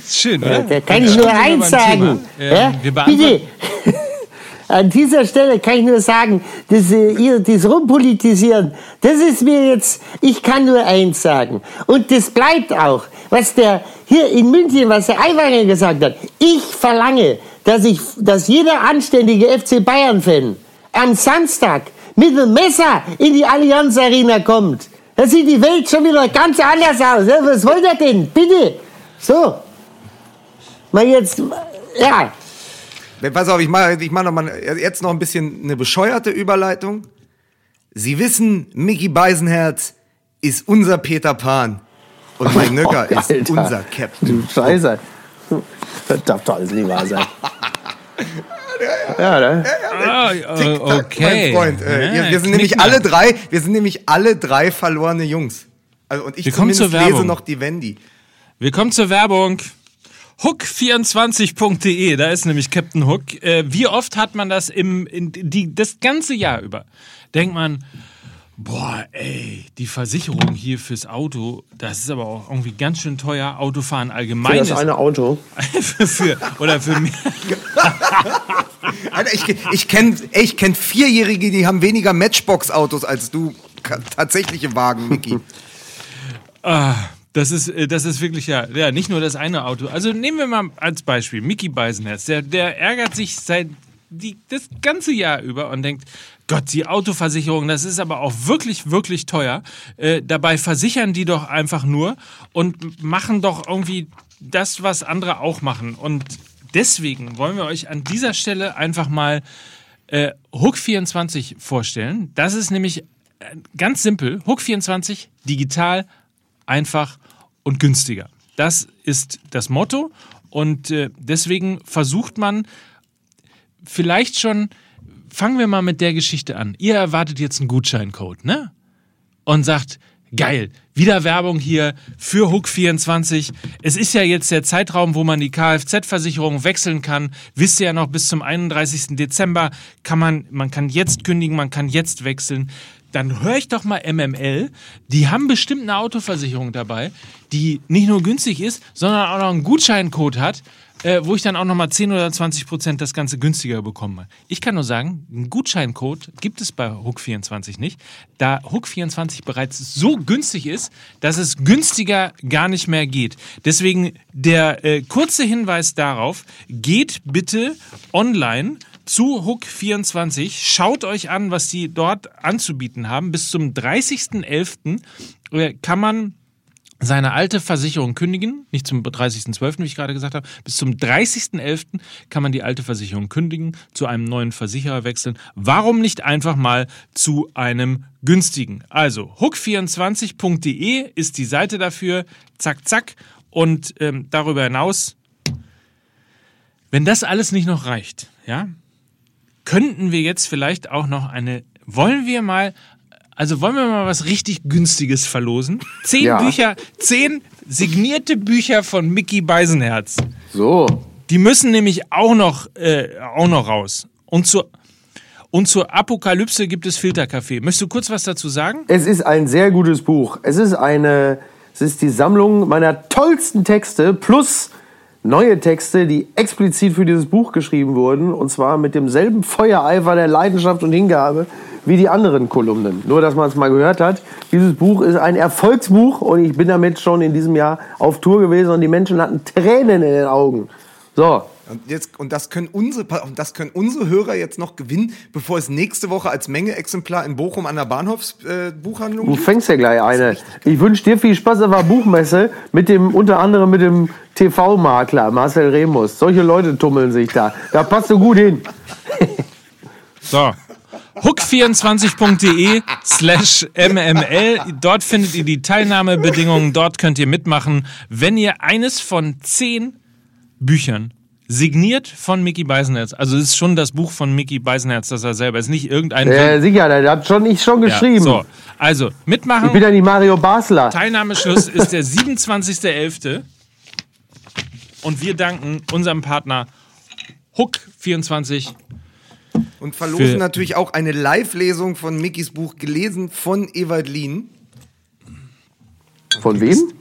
C: Schön, oder?
D: Da kann ich nur eins sagen. Ja? Bitte. An dieser Stelle kann ich nur sagen, dass äh, ihr das Rumpolitisieren, das ist mir jetzt, ich kann nur eins sagen. Und das bleibt auch, was der hier in München, was der Aiwanger gesagt hat. Ich verlange, dass, ich, dass jeder anständige FC Bayern-Fan am Samstag mit dem Messer in die Allianz Arena kommt. Da sieht die Welt schon wieder ganz anders aus. Ja, Was wollt ihr denn? Bitte. So. Mal jetzt, ja.
B: Pass auf, ich mache ich mach noch mal jetzt noch ein bisschen eine bescheuerte Überleitung. Sie wissen, Mickey Beisenherz ist unser Peter Pan. Und Mike Nöcker ist
A: Alter.
B: unser Captain.
A: du Scheiße. Das darf doch alles nicht wahr sein. Ja, ne?
C: Ah, äh, okay.
B: Mein Freund, äh,
C: Ja,
B: wir, sind nämlich alle drei, wir sind nämlich alle drei verlorene Jungs. Also, und ich
C: Wir
B: zumindest
C: zur
B: lese noch die Wendy.
C: Willkommen zur Werbung. Hook24.de, da ist nämlich Captain Hook. Äh, wie oft hat man das im, in, die, das ganze Jahr über? Denkt man, boah, ey, die Versicherung hier fürs Auto, das ist aber auch irgendwie ganz schön teuer. Autofahren allgemein
A: Für das
C: ist
A: eine Auto.
C: für, für, oder für mich.
B: Alter, ich, ich kenne ich kenn Vierjährige, die haben weniger Matchbox-Autos als du. Tatsächliche Wagen, Mickey.
C: Ah, das ist, äh, das ist wirklich ja, ja, nicht nur das eine Auto. Also nehmen wir mal als Beispiel Mickey Beisenherz. Der, der ärgert sich seit die, das ganze Jahr über und denkt, Gott, die Autoversicherung, das ist aber auch wirklich, wirklich teuer. Äh, dabei versichern die doch einfach nur und machen doch irgendwie das, was andere auch machen. Und deswegen wollen wir euch an dieser Stelle einfach mal äh, Hook24 vorstellen. Das ist nämlich äh, ganz simpel. Hook24 digital, einfach und günstiger. Das ist das Motto und äh, deswegen versucht man vielleicht schon, fangen wir mal mit der Geschichte an. Ihr erwartet jetzt einen Gutscheincode, ne? Und sagt, geil, wieder Werbung hier für Hook24. Es ist ja jetzt der Zeitraum, wo man die Kfz-Versicherung wechseln kann. Wisst ihr ja noch, bis zum 31. Dezember kann man, man kann jetzt kündigen, man kann jetzt wechseln. Dann höre ich doch mal MML. Die haben bestimmt eine Autoversicherung dabei, die nicht nur günstig ist, sondern auch noch einen Gutscheincode hat, äh, wo ich dann auch nochmal 10 oder 20 Prozent das Ganze günstiger bekomme. Ich kann nur sagen, einen Gutscheincode gibt es bei Hook24 nicht, da Hook24 bereits so günstig ist, dass es günstiger gar nicht mehr geht. Deswegen der äh, kurze Hinweis darauf, geht bitte online zu Hook24. Schaut euch an, was die dort anzubieten haben. Bis zum 30.11. äh, kann man seine alte Versicherung kündigen, nicht zum 30.12., wie ich gerade gesagt habe, bis zum 30.11. kann man die alte Versicherung kündigen, zu einem neuen Versicherer wechseln. Warum nicht einfach mal zu einem günstigen? Also hook24.de ist die Seite dafür, zack, zack. Und ähm, darüber hinaus, wenn das alles nicht noch reicht, ja, könnten wir jetzt vielleicht auch noch eine, wollen wir mal, also wollen wir mal was richtig günstiges verlosen? Zehn
A: Ja.
C: Bücher, zehn signierte Bücher von Mickey Beisenherz.
A: So.
C: Die müssen nämlich auch noch, äh, auch noch raus. Und zur, und zur Apokalypse gibt es Filterkaffee. Möchtest du kurz was dazu sagen?
A: Es ist ein sehr gutes Buch. Es ist eine, es ist die Sammlung meiner tollsten Texte plus neue Texte, die explizit für dieses Buch geschrieben wurden. Und zwar mit demselben Feuereifer der Leidenschaft und Hingabe wie die anderen Kolumnen. Nur, dass man es mal gehört hat. Dieses Buch ist ein Erfolgsbuch und ich bin damit schon in diesem Jahr auf Tour gewesen und die Menschen hatten Tränen in den Augen. So,
B: Und, jetzt, und das können unsere und das können unsere Hörer jetzt noch gewinnen, bevor es nächste Woche als Menge-Exemplar in Bochum an der Bahnhofsbuchhandlung äh,
A: Du fängst ja gleich eine. Ich wünsche dir viel Spaß auf der Buchmesse mit dem, unter anderem mit dem TV-Makler Marcel Remus. Solche Leute tummeln sich da. Da passt du gut hin.
C: So. Hook24.de slash mml. Dort findet ihr die Teilnahmebedingungen. Dort könnt ihr mitmachen, wenn ihr eines von zehn Büchern signiert von Mickey Beisenherz. Also es ist schon das Buch von Mickey Beisenherz, das er selber ist. Nicht irgendein
A: Äh, sicher, das hat schon ich schon
C: Ja,
A: geschrieben.
C: so. Also,
A: Ich bin
C: mitmachen.
A: ja die Mario Basler.
C: Teilnahmeschluss ist der 27.11. Und wir danken unserem Partner Hook24
B: Und verlosen natürlich auch eine Live-Lesung von Mickys Buch, gelesen von Ewald Lien.
A: Von wem?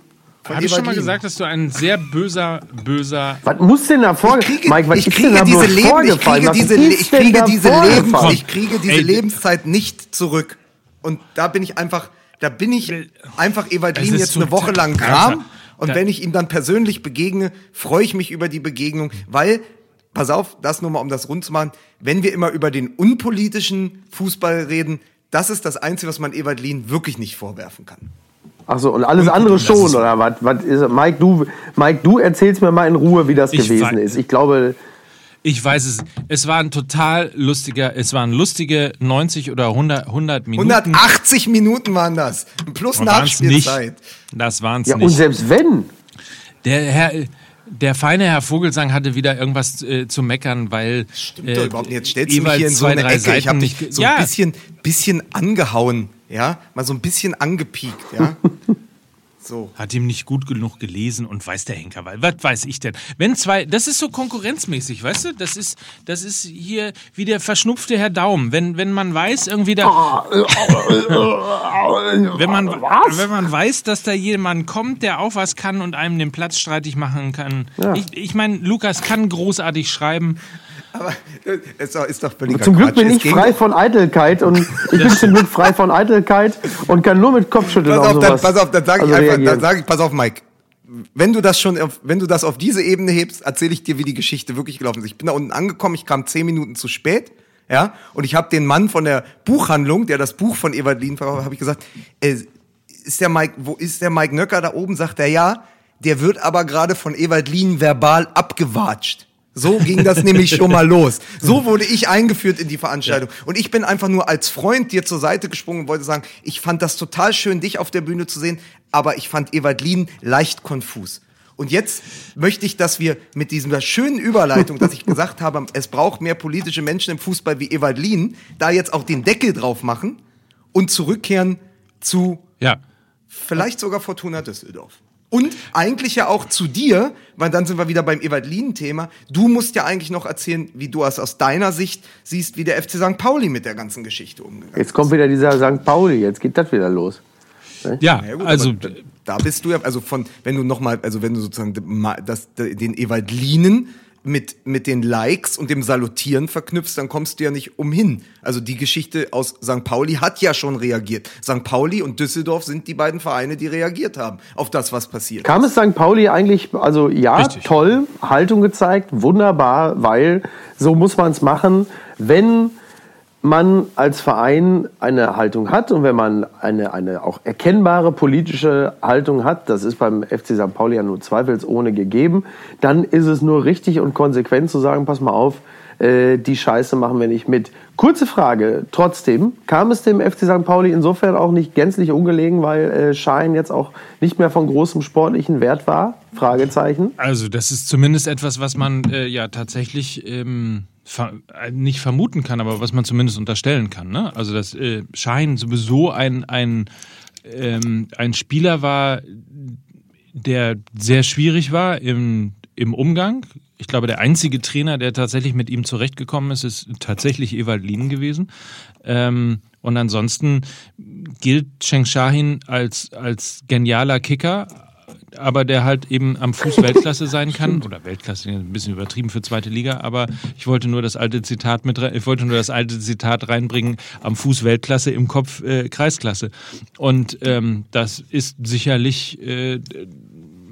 C: Habe ich schon mal gesagt, dass du ein sehr böser, böser.
A: Was muss denn da vor?
B: Ich kriege,
A: Mike, was
B: ich kriege
A: denn da
B: diese, Leben, ich
A: vorgefallen?
B: kriege diese, ich kriege diese,
A: vorgefallen?
B: Lebens, ich kriege diese
C: Ey,
B: Lebenszeit nicht zurück. Und da bin ich einfach, da bin ich einfach Ewald
C: Es
B: Lien
C: ist
B: jetzt eine
C: total-
B: Woche lang Gram. Und wenn ich ihm dann persönlich begegne, freue ich mich über die Begegnung, weil, pass auf, das nur mal, um das rund zu machen, wenn wir immer über den unpolitischen Fußball reden, das ist das Einzige, was man Ewald Lien wirklich nicht vorwerfen kann.
A: Ach so, und alles andere
C: das
A: schon, oder was? was ist, Mike, du, Mike, du erzählst mir mal in Ruhe, wie das
C: Ich
A: gewesen ist. Ich glaube,
C: Ich weiß es. Es war ein total lustiger, es waren lustige 90 oder 100, 100 Minuten.
B: 180 Minuten waren das. Plus
C: Und nicht.
B: Nachspielzeit.
C: Das waren es
A: ja, und
C: nicht.
A: selbst wenn,
C: Der Herr, der feine Herr Vogelsang hatte wieder irgendwas äh, zu meckern, weil
B: Stimmt doch überhaupt nicht. Jetzt stellst du mich
C: jeweils
B: hier in so
C: zwei,
B: eine
C: drei
B: Ecke. Ich habe
C: Seiten
B: dich so
C: ja,
B: ein bisschen, bisschen angehauen. Ja, mal so ein bisschen angepiekt. Ja, so.
C: hat ihm nicht gut genug gelesen und weiß der Henker, weil was weiß ich denn? Wenn zwei, das ist so konkurrenzmäßig, weißt du? Das ist, das ist hier wie der verschnupfte Herr Daum. Wenn, wenn man weiß, irgendwie da, wenn man,
A: Was?
C: wenn man weiß, dass da jemand kommt, der auch was kann und einem den Platz streitig machen kann. Ich, ich meine, Lukas kann großartig schreiben.
B: Aber äh, ist doch, ist doch völliger
A: zum Glück
B: Quatsch.
A: bin
B: Es
A: ich frei von Eitelkeit und ich bin zum Glück frei von Eitelkeit und kann nur mit Kopfschütteln
B: Pass
A: auf
B: auf, dann, pass auf, dann sage ich
A: also
B: einfach, dann sage ich, pass auf, Mike. Wenn du das schon, auf, wenn du das auf diese Ebene hebst, erzähle ich dir, wie die Geschichte wirklich gelaufen ist. Ich bin da unten angekommen, ich kam zehn Minuten zu spät, ja, und ich habe den Mann von der Buchhandlung, der das Buch von Ewald Lien verkauft, habe ich gesagt, äh, ist der Mike, wo ist der Mike Nöcker da oben? Sagt er ja. Der wird aber gerade von Ewald Lien verbal abgewatscht. So ging das nämlich schon mal los. So wurde ich eingeführt in die Veranstaltung. Und ich bin einfach nur als Freund dir zur Seite gesprungen und wollte sagen, ich fand das total schön, dich auf der Bühne zu sehen, aber ich fand Ewald Lien leicht konfus. Und jetzt möchte ich, dass wir mit dieser schönen Überleitung, dass ich gesagt habe, es braucht mehr politische Menschen im Fußball wie Ewald Lien, da jetzt auch den Deckel drauf machen und zurückkehren zu
C: Ja.
B: vielleicht sogar Fortuna Düsseldorf. Und eigentlich ja auch zu dir, weil dann sind wir wieder beim Ewald Lien-Thema. Du musst ja eigentlich noch erzählen, wie du es aus deiner Sicht siehst, wie der FC St. Pauli mit der ganzen Geschichte umgegangen ist.
A: Jetzt kommt wieder dieser St. Pauli, jetzt geht das wieder los.
C: Ja,
B: Ja, gut,
C: also
B: da, da bist du ja, also von, wenn du nochmal, also wenn du sozusagen das, den Ewald Lienen mit, mit den Likes und dem Salutieren verknüpfst, dann kommst du ja nicht umhin. Also die Geschichte aus St. Pauli hat ja schon reagiert. St. Pauli und Düsseldorf sind die beiden Vereine, die reagiert haben auf das, was passiert.
A: Kam es St. Pauli eigentlich, also ja,
C: Richtig.
A: toll, Haltung gezeigt, wunderbar, weil so muss man es machen, wenn man als Verein eine Haltung hat und wenn man eine, eine auch erkennbare politische Haltung hat, das ist beim FC St. Pauli ja nur zweifelsohne gegeben, dann ist es nur richtig und konsequent zu sagen, pass mal auf, äh, die Scheiße machen wir nicht mit. Kurze Frage, trotzdem, kam es dem FC St. Pauli insofern auch nicht gänzlich ungelegen, weil äh, Schein jetzt auch nicht mehr von großem sportlichen Wert war? Fragezeichen.
C: Also das ist zumindest etwas, was man äh, ja tatsächlich ähm, ver äh, nicht vermuten kann, aber was man zumindest unterstellen kann. Ne? Also dass äh, Schein sowieso ein, ein, ähm, ein Spieler war, der sehr schwierig war im, im Umgang. Ich glaube, der einzige Trainer, der tatsächlich mit ihm zurechtgekommen ist, ist tatsächlich Ewald Lien gewesen. Ähm, und ansonsten gilt Cheng Shahin als, als genialer Kicker, aber der halt eben am Fuß Weltklasse sein kann oder Weltklasse ein bisschen übertrieben für zweite Liga, aber ich wollte nur das alte Zitat mit ich wollte nur das alte Zitat reinbringen am Fuß Weltklasse im Kopf äh, Kreisklasse und ähm, das ist sicherlich äh,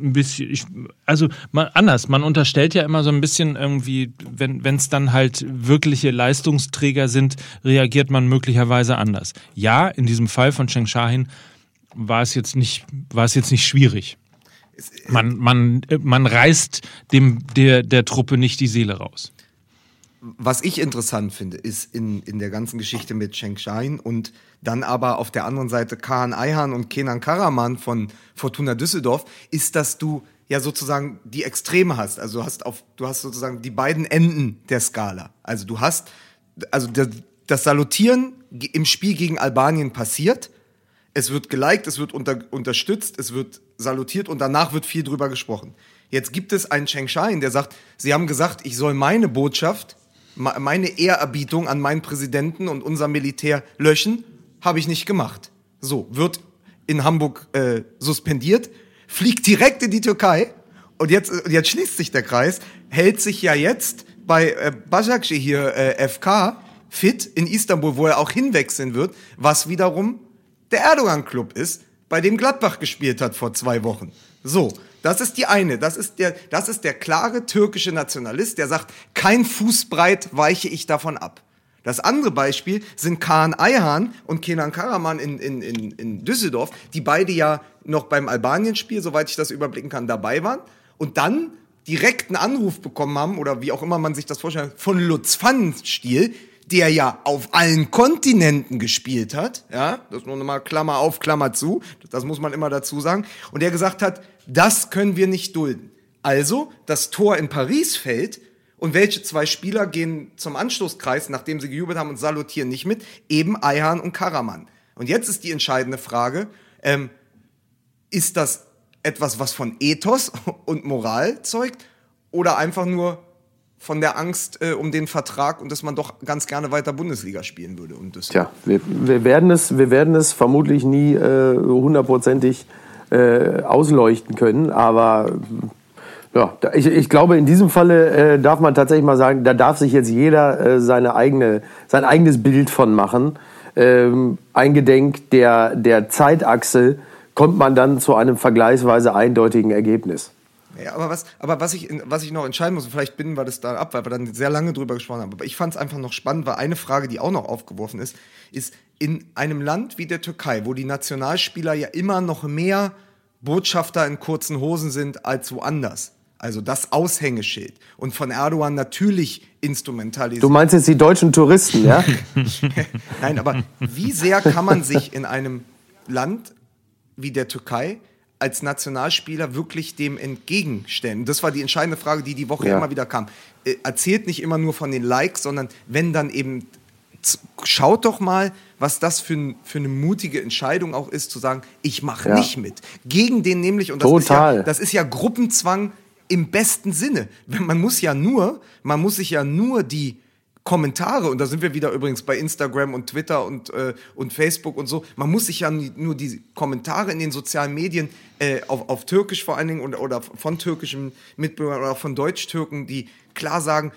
C: ein bisschen, ich, also mal anders, man unterstellt ja immer so ein bisschen irgendwie, wenn es dann halt wirkliche Leistungsträger sind, reagiert man möglicherweise anders. Ja, in diesem Fall von Cheng Shahin war es jetzt nicht, war es jetzt nicht schwierig. Man, man, man reißt dem, der, der Truppe nicht die Seele raus.
B: Was ich interessant finde, ist in, in der ganzen Geschichte mit Cheng Shain und dann aber auf der anderen Seite Kaan Ayhan und Kenan Karaman von Fortuna Düsseldorf, ist, dass du ja sozusagen die Extreme hast. Also du hast auf, du hast sozusagen die beiden Enden der Skala. Also du hast, also das Salutieren im Spiel gegen Albanien passiert es wird geliked, es wird unter, unterstützt, es wird salutiert und danach wird viel drüber gesprochen. Jetzt gibt es einen Cheng Shain, der sagt, Sie haben gesagt, ich soll meine Botschaft, meine Ehrerbietung an meinen Präsidenten und unser Militär löschen, habe ich nicht gemacht. So, wird in Hamburg äh, suspendiert, fliegt direkt in die Türkei und jetzt, jetzt schließt sich der Kreis, hält sich ja jetzt bei äh, Başakşehir hier äh, FK fit in Istanbul, wo er auch hinwechseln wird, was wiederum der Erdogan-Club ist, bei dem Gladbach gespielt hat vor zwei Wochen. So, das ist die eine. Das ist der, das ist der klare türkische Nationalist, der sagt, kein Fußbreit weiche ich davon ab. Das andere Beispiel sind Kaan Ayhan und Kenan Karaman in, in, in, in Düsseldorf, die beide ja noch beim Albanien-Spiel, soweit ich das überblicken kann, dabei waren und dann direkt einen Anruf bekommen haben, oder wie auch immer man sich das vorstellt, von Lutz Pfannenstiel, der ja auf allen Kontinenten gespielt hat, ja, das nur nochmal Klammer auf, Klammer zu, das muss man immer dazu sagen, und der gesagt hat, das können wir nicht dulden. Also, das Tor in Paris fällt und welche zwei Spieler gehen zum Anstoßkreis, nachdem sie gejubelt haben und salutieren nicht mit? Eben Ayhan und Karaman. Und jetzt ist die entscheidende Frage, ähm, ist das etwas, was von Ethos und Moral zeugt oder einfach nur von der Angst äh, um den Vertrag und dass man doch ganz gerne weiter Bundesliga spielen würde. Und das
A: Tja, wir, wir, werden es, wir werden es vermutlich nie äh, hundertprozentig äh, ausleuchten können, aber ja, ich, ich glaube, in diesem Falle äh, darf man tatsächlich mal sagen, da darf sich jetzt jeder äh, seine eigene, sein eigenes Bild von machen. Ähm, eingedenk der, der Zeitachse kommt man dann zu einem vergleichsweise eindeutigen Ergebnis.
B: Ja, aber was, aber was ich, was ich noch entscheiden muss, und vielleicht binden wir das da ab, weil wir dann sehr lange drüber gesprochen haben, aber ich fand es einfach noch spannend, weil eine Frage, die auch noch aufgeworfen ist, ist in einem Land wie der Türkei, wo die Nationalspieler ja immer noch mehr Botschafter in kurzen Hosen sind als woanders. Also das Aushängeschild. Und von Erdogan natürlich instrumentalisiert.
A: Du meinst jetzt die deutschen Touristen, ja?
B: Nein, aber wie sehr kann man sich in einem Land wie der Türkei als Nationalspieler wirklich dem entgegenstellen? Das war die entscheidende Frage, die die Woche ja. immer wieder kam. Äh, erzählt nicht immer nur von den Likes, sondern wenn dann eben, schaut doch mal, was das für, für eine mutige Entscheidung auch ist, zu sagen, ich mache ja. nicht mit. Gegen den nämlich, und das Total. ist, ja, das ist ja Gruppenzwang im besten Sinne. Man muss ja nur, man muss sich ja nur die Kommentare, und da sind wir wieder übrigens bei Instagram und Twitter und, äh, und Facebook und so, man muss sich ja nur die Kommentare in den sozialen Medien äh, auf, auf Türkisch vor allen Dingen oder, oder von türkischen Mitbürgern oder von Deutsch-Türken, die klar sagen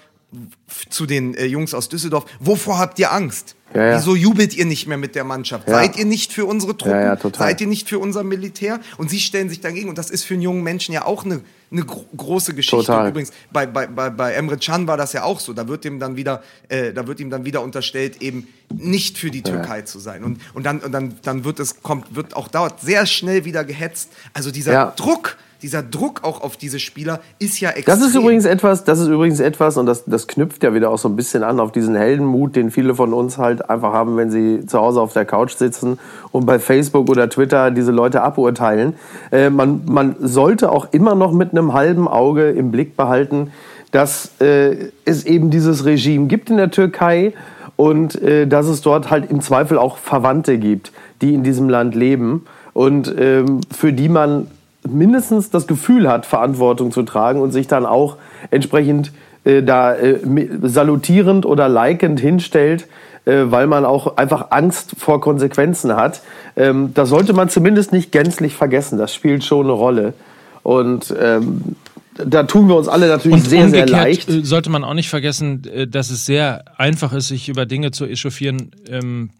B: zu den äh, Jungs aus Düsseldorf, wovor habt ihr Angst? Ja, ja. Wieso jubelt ihr nicht mehr mit der Mannschaft? Ja. Seid ihr nicht für unsere Truppen? Seid ihr nicht für unser Militär? Und sie stellen sich dagegen. Und das ist für einen jungen Menschen ja auch eine, eine gro große Geschichte. Total. Übrigens, bei, bei, bei, bei Emre Can war das ja auch so. Da wird ihm dann wieder, äh, da wird ihm dann wieder unterstellt, eben nicht für die Türkei zu sein. Und, und, dann, und dann, dann wird es, kommt, wird auch dauert sehr schnell wieder gehetzt. Also dieser Druck, dieser Druck auch auf diese Spieler ist ja
A: extrem. Das ist übrigens etwas, das ist übrigens etwas, und das, das knüpft ja wieder auch so ein bisschen an auf diesen Heldenmut, den viele von uns halt einfach haben, wenn sie zu Hause auf der Couch sitzen und bei Facebook oder Twitter diese Leute aburteilen. Äh, man, man sollte auch immer noch mit einem halben Auge im Blick behalten, dass äh, es eben dieses Regime gibt in der Türkei und äh, dass es dort halt im Zweifel auch Verwandte gibt, die in diesem Land leben und ähm, für die man mindestens das Gefühl hat, Verantwortung zu tragen und sich dann auch entsprechend äh, da äh, salutierend oder likend hinstellt, äh, weil man auch einfach Angst vor Konsequenzen hat. Ähm, das sollte man zumindest nicht gänzlich vergessen. Das spielt schon eine Rolle. Und ähm, da tun wir uns alle natürlich
C: und
A: sehr, sehr leicht.
C: Äh, sollte man auch nicht vergessen, äh, dass es sehr einfach ist, sich über Dinge zu echauffieren, ähm,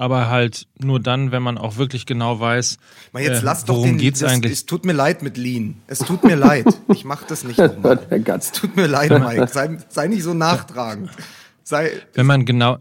C: aber halt nur dann, wenn man auch wirklich genau weiß,
B: Mal jetzt
C: äh,
B: lass doch
C: worum
B: den,
C: geht's
B: das,
C: eigentlich.
B: Es tut mir leid mit Lean. Es tut mir leid. Ich mach das nicht nochmal. Es tut mir leid, Mike. Sei, sei nicht so nachtragend. Sei,
C: Wenn man genau,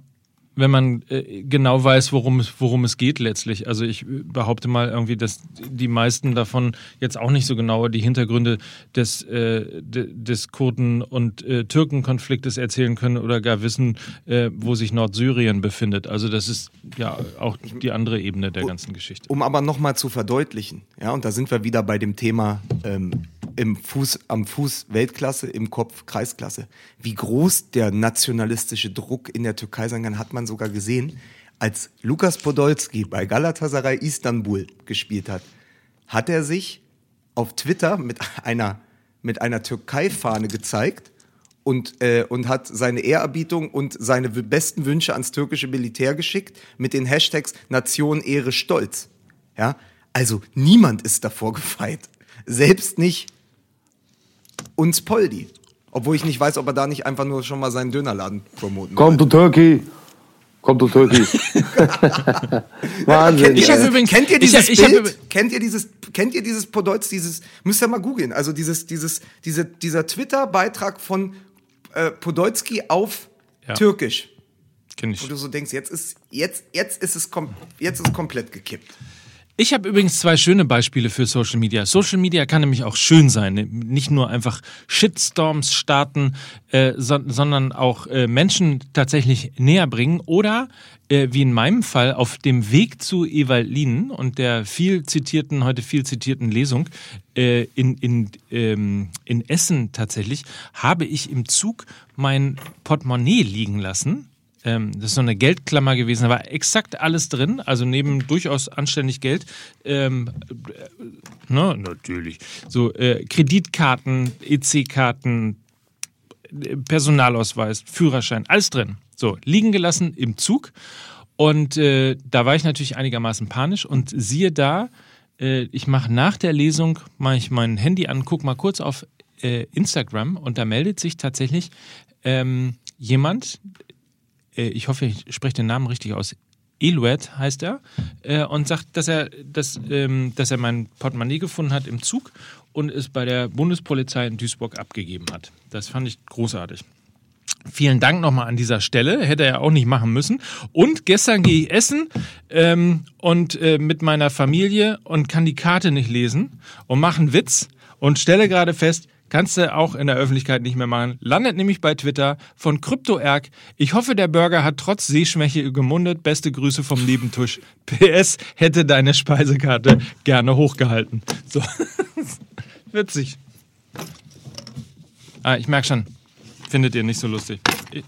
C: wenn man äh, genau weiß, worum es, worum es geht letztlich. Also ich behaupte mal irgendwie, dass die meisten davon jetzt auch nicht so genau die Hintergründe des, äh, de, des Kurden- und äh, Türkenkonfliktes erzählen können oder gar wissen, äh, wo sich Nordsyrien befindet. Also das ist ja auch die andere Ebene der ganzen Geschichte.
B: um aber nochmal zu verdeutlichen, ja, und da sind wir wieder bei dem Thema ähm, im Fuß, am Fuß Weltklasse, im Kopf Kreisklasse. Wie groß der nationalistische Druck in der Türkei sein kann, hat man sogar gesehen, als Lukas Podolski bei Galatasaray Istanbul gespielt hat, hat er sich auf Twitter mit einer, mit einer Türkei-Fahne gezeigt und, äh, und hat seine Ehrerbietung und seine besten Wünsche ans türkische Militär geschickt mit den Hashtags Nation, Ehre, Stolz. Ja? Also niemand ist davor gefeit. Selbst nicht uns Poldi. Obwohl ich nicht weiß, ob er da nicht einfach nur schon mal seinen Dönerladen promoten
A: Komm to Turkey. Komm to Turkey. Wahnsinn.
B: Kennt ihr,
C: Ich hab
B: dieses-
C: übrigens-
B: kennt ihr
C: ich hab-
B: dieses
C: ich hab
B: Bild? kennt ihr dieses, kennt ihr dieses Podolz, dieses, müsst ihr mal googeln, also dieses, dieses, diese, dieser Twitter-Beitrag von äh, Podolski auf
C: Ja.
B: Türkisch.
C: Kenn
B: Wo
C: ich.
B: du so denkst, jetzt ist, jetzt, jetzt ist es, kom jetzt ist es komplett gekippt.
C: Ich habe übrigens zwei schöne Beispiele für Social Media. Social Media kann nämlich auch schön sein, nicht nur einfach Shitstorms starten, äh, so, sondern auch äh, Menschen tatsächlich näher bringen oder äh, wie in meinem Fall auf dem Weg zu Evalinen und der viel zitierten, heute viel zitierten Lesung äh, in, in, ähm, in Essen tatsächlich, habe ich im Zug mein Portemonnaie liegen lassen. Ähm, das ist so eine Geldklammer gewesen, da war exakt alles drin, also neben durchaus anständig Geld. Ähm, äh, na, natürlich. So äh, Kreditkarten, EC-Karten, Personalausweis, Führerschein, alles drin. So, liegen gelassen im Zug. Und äh, da war ich natürlich einigermaßen panisch und siehe da, äh, ich mache nach der Lesung, mache ich mein Handy an, guck mal kurz auf äh, Instagram und da meldet sich tatsächlich ähm, jemand, ich hoffe, ich spreche den Namen richtig aus. Eluet heißt er äh, und sagt, dass er, dass, ähm, dass er mein Portemonnaie gefunden hat im Zug und es bei der Bundespolizei in Duisburg abgegeben hat. Das fand ich großartig. Vielen Dank nochmal an dieser Stelle. Hätte er auch nicht machen müssen. Und gestern gehe ich essen ähm, und äh, mit meiner Familie und kann die Karte nicht lesen und mache einen Witz und stelle gerade fest, kannst du auch in der Öffentlichkeit nicht mehr machen. Landet nämlich bei Twitter von CryptoErg. Ich hoffe, der Burger hat trotz Sehschwäche gemundet. Beste Grüße vom Nebentisch. PS hätte deine Speisekarte gerne hochgehalten. So. Witzig. Ah, ich merke schon. Findet ihr nicht so lustig. Ich-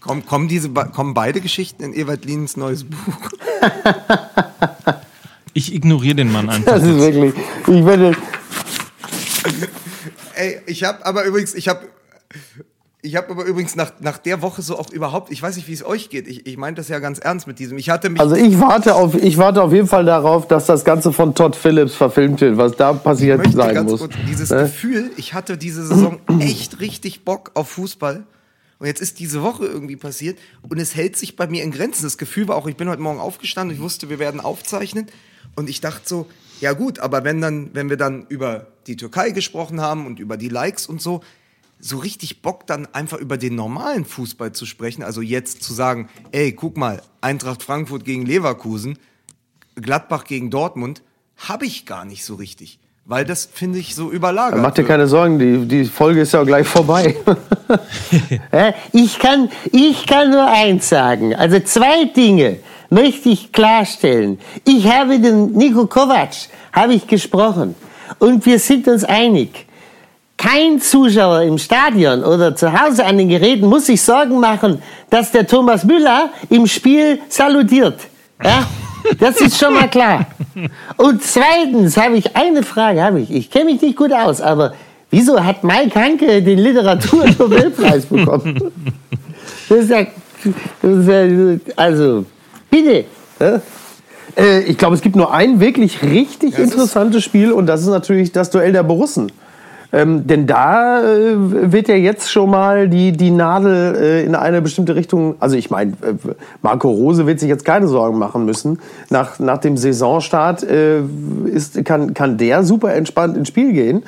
B: Kommen, kommen, diese, kommen beide Geschichten in Ewald Lienens neues Buch?
C: Ich ignoriere den Mann einfach.
A: Das ist wirklich. Ich werde.
B: Ey, ich habe aber übrigens, ich habe ich habe aber übrigens nach, nach der Woche so auch überhaupt, ich weiß nicht, wie es euch geht. Ich, ich meine das ja ganz ernst mit diesem. Ich hatte mich
A: Also ich warte auf, ich warte auf jeden Fall darauf, dass das Ganze von Todd Phillips verfilmt wird, was da passiert sein
B: ganz
A: muss.
B: kurz dieses
A: Ne?
B: Gefühl, ich hatte diese Saison echt richtig Bock auf Fußball. Und jetzt ist diese Woche irgendwie passiert und es hält sich bei mir in Grenzen. Das Gefühl war auch, ich bin heute Morgen aufgestanden, ich wusste, wir werden aufzeichnen. Und ich dachte so, ja gut, aber wenn dann, wenn wir dann über die Türkei gesprochen haben und über die Likes und so, so richtig Bock dann einfach über den normalen Fußball zu sprechen. Also jetzt zu sagen, ey, guck mal, Eintracht Frankfurt gegen Leverkusen, Gladbach gegen Dortmund, habe ich gar nicht so richtig. Weil das finde ich so überlagert.
A: Mach dir keine Sorgen, die, die Folge ist ja auch gleich vorbei.
D: Ich kann, ich kann nur eins sagen. Also zwei Dinge möchte ich klarstellen. Ich habe den Nico Kovac, habe ich gesprochen. Und wir sind uns einig. Kein Zuschauer im Stadion oder zu Hause an den Geräten muss sich Sorgen machen, dass der Thomas Müller im Spiel salutiert. Ja? Das ist schon mal klar. Und zweitens habe ich eine Frage, habe ich. Ich kenne mich nicht gut aus, aber wieso hat Mike Hanke den Literatur-Nobelpreis bekommen? Das ist ja, also, bitte.
A: Ja? Äh, ich glaube, es gibt nur ein wirklich richtig interessantes Spiel und das ist natürlich das Duell der Borussen. Ähm, denn da äh, wird ja jetzt schon mal die, die Nadel äh, in eine bestimmte Richtung. Also ich meine, äh, Marco Rose wird sich jetzt keine Sorgen machen müssen. Nach, nach dem Saisonstart äh, ist, kann, kann der super entspannt ins Spiel gehen.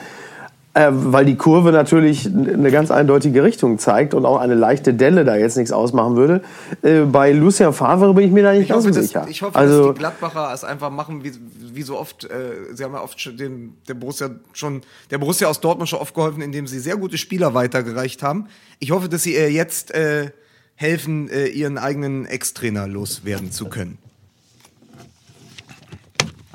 A: Äh, weil die Kurve natürlich eine ganz eindeutige Richtung zeigt und auch eine leichte Delle da jetzt nichts ausmachen würde. Äh, bei Lucien Favre bin ich mir da nicht
B: Ich
A: ganz
B: hoffe,
A: so
B: dass,
A: sicher.
B: ich hoffe
A: also,
B: dass die Gladbacher es einfach machen, wie, wie so oft. Äh, sie haben ja oft schon den, der Borussia schon, der Borussia aus Dortmund schon oft geholfen, indem sie sehr gute Spieler weitergereicht haben. Ich hoffe, dass sie äh, jetzt äh, helfen, äh, ihren eigenen Ex-Trainer loswerden zu können.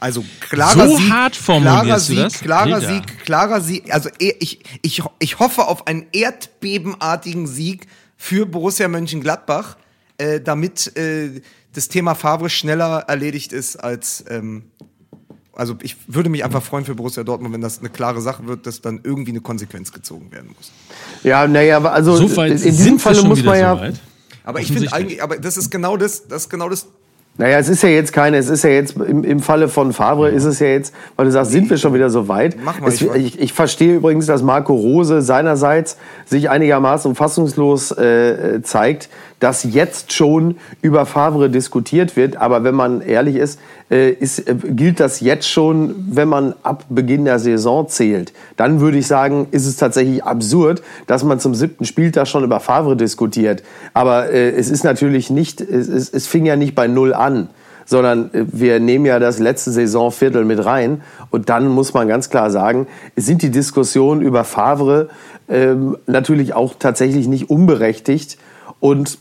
B: Also klarer
C: So
B: Sieg,
C: hart formulierst
B: klarer
C: du
B: Sieg,
C: das?
B: klarer
C: Peter.
B: Sieg, klarer Sieg. Also eh, ich, ich, ich hoffe auf einen erdbebenartigen Sieg für Borussia Mönchengladbach, äh, damit äh, das Thema Favre schneller erledigt ist als. Ähm, also ich würde mich einfach freuen für Borussia Dortmund, wenn das eine klare Sache wird, dass dann irgendwie eine Konsequenz gezogen werden muss.
A: ja, naja, aber also
C: So
A: in diesem Falle muss man ja.
C: so.
B: Aber ich finde eigentlich, aber das ist genau das, das ist genau das.
A: Naja, es ist ja jetzt keine, es ist ja jetzt im, im Falle von Favre ist es ja jetzt, weil du sagst, sind wir schon wieder so weit.
B: Mach mal,
A: es,
B: ich
A: ich verstehe übrigens, dass Marco Rose seinerseits sich einigermaßen fassungslos äh, zeigt, dass jetzt schon über Favre diskutiert wird. Aber wenn man ehrlich ist, äh, ist äh, gilt das jetzt schon, wenn man ab Beginn der Saison zählt. Dann würde ich sagen, ist es tatsächlich absurd, dass man zum siebten Spieltag schon über Favre diskutiert. Aber äh, es ist natürlich nicht, es, es, es fing ja nicht bei Null an sondern äh, wir nehmen ja das letzte Saisonviertel mit rein. Und dann muss man ganz klar sagen, sind die Diskussionen über Favre ähm, natürlich auch tatsächlich nicht unberechtigt. Und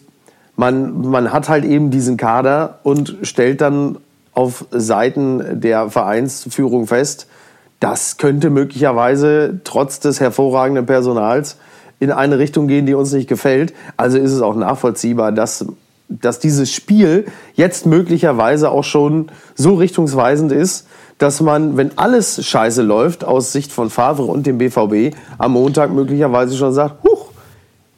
A: man, man hat halt eben diesen Kader und stellt dann auf Seiten der Vereinsführung fest, das könnte möglicherweise trotz des hervorragenden Personals in eine Richtung gehen, die uns nicht gefällt. Also ist es auch nachvollziehbar, dass, dass dieses Spiel jetzt möglicherweise auch schon so richtungsweisend ist, dass man, wenn alles scheiße läuft, aus Sicht von Favre und dem BVB, am Montag möglicherweise schon sagt, huch,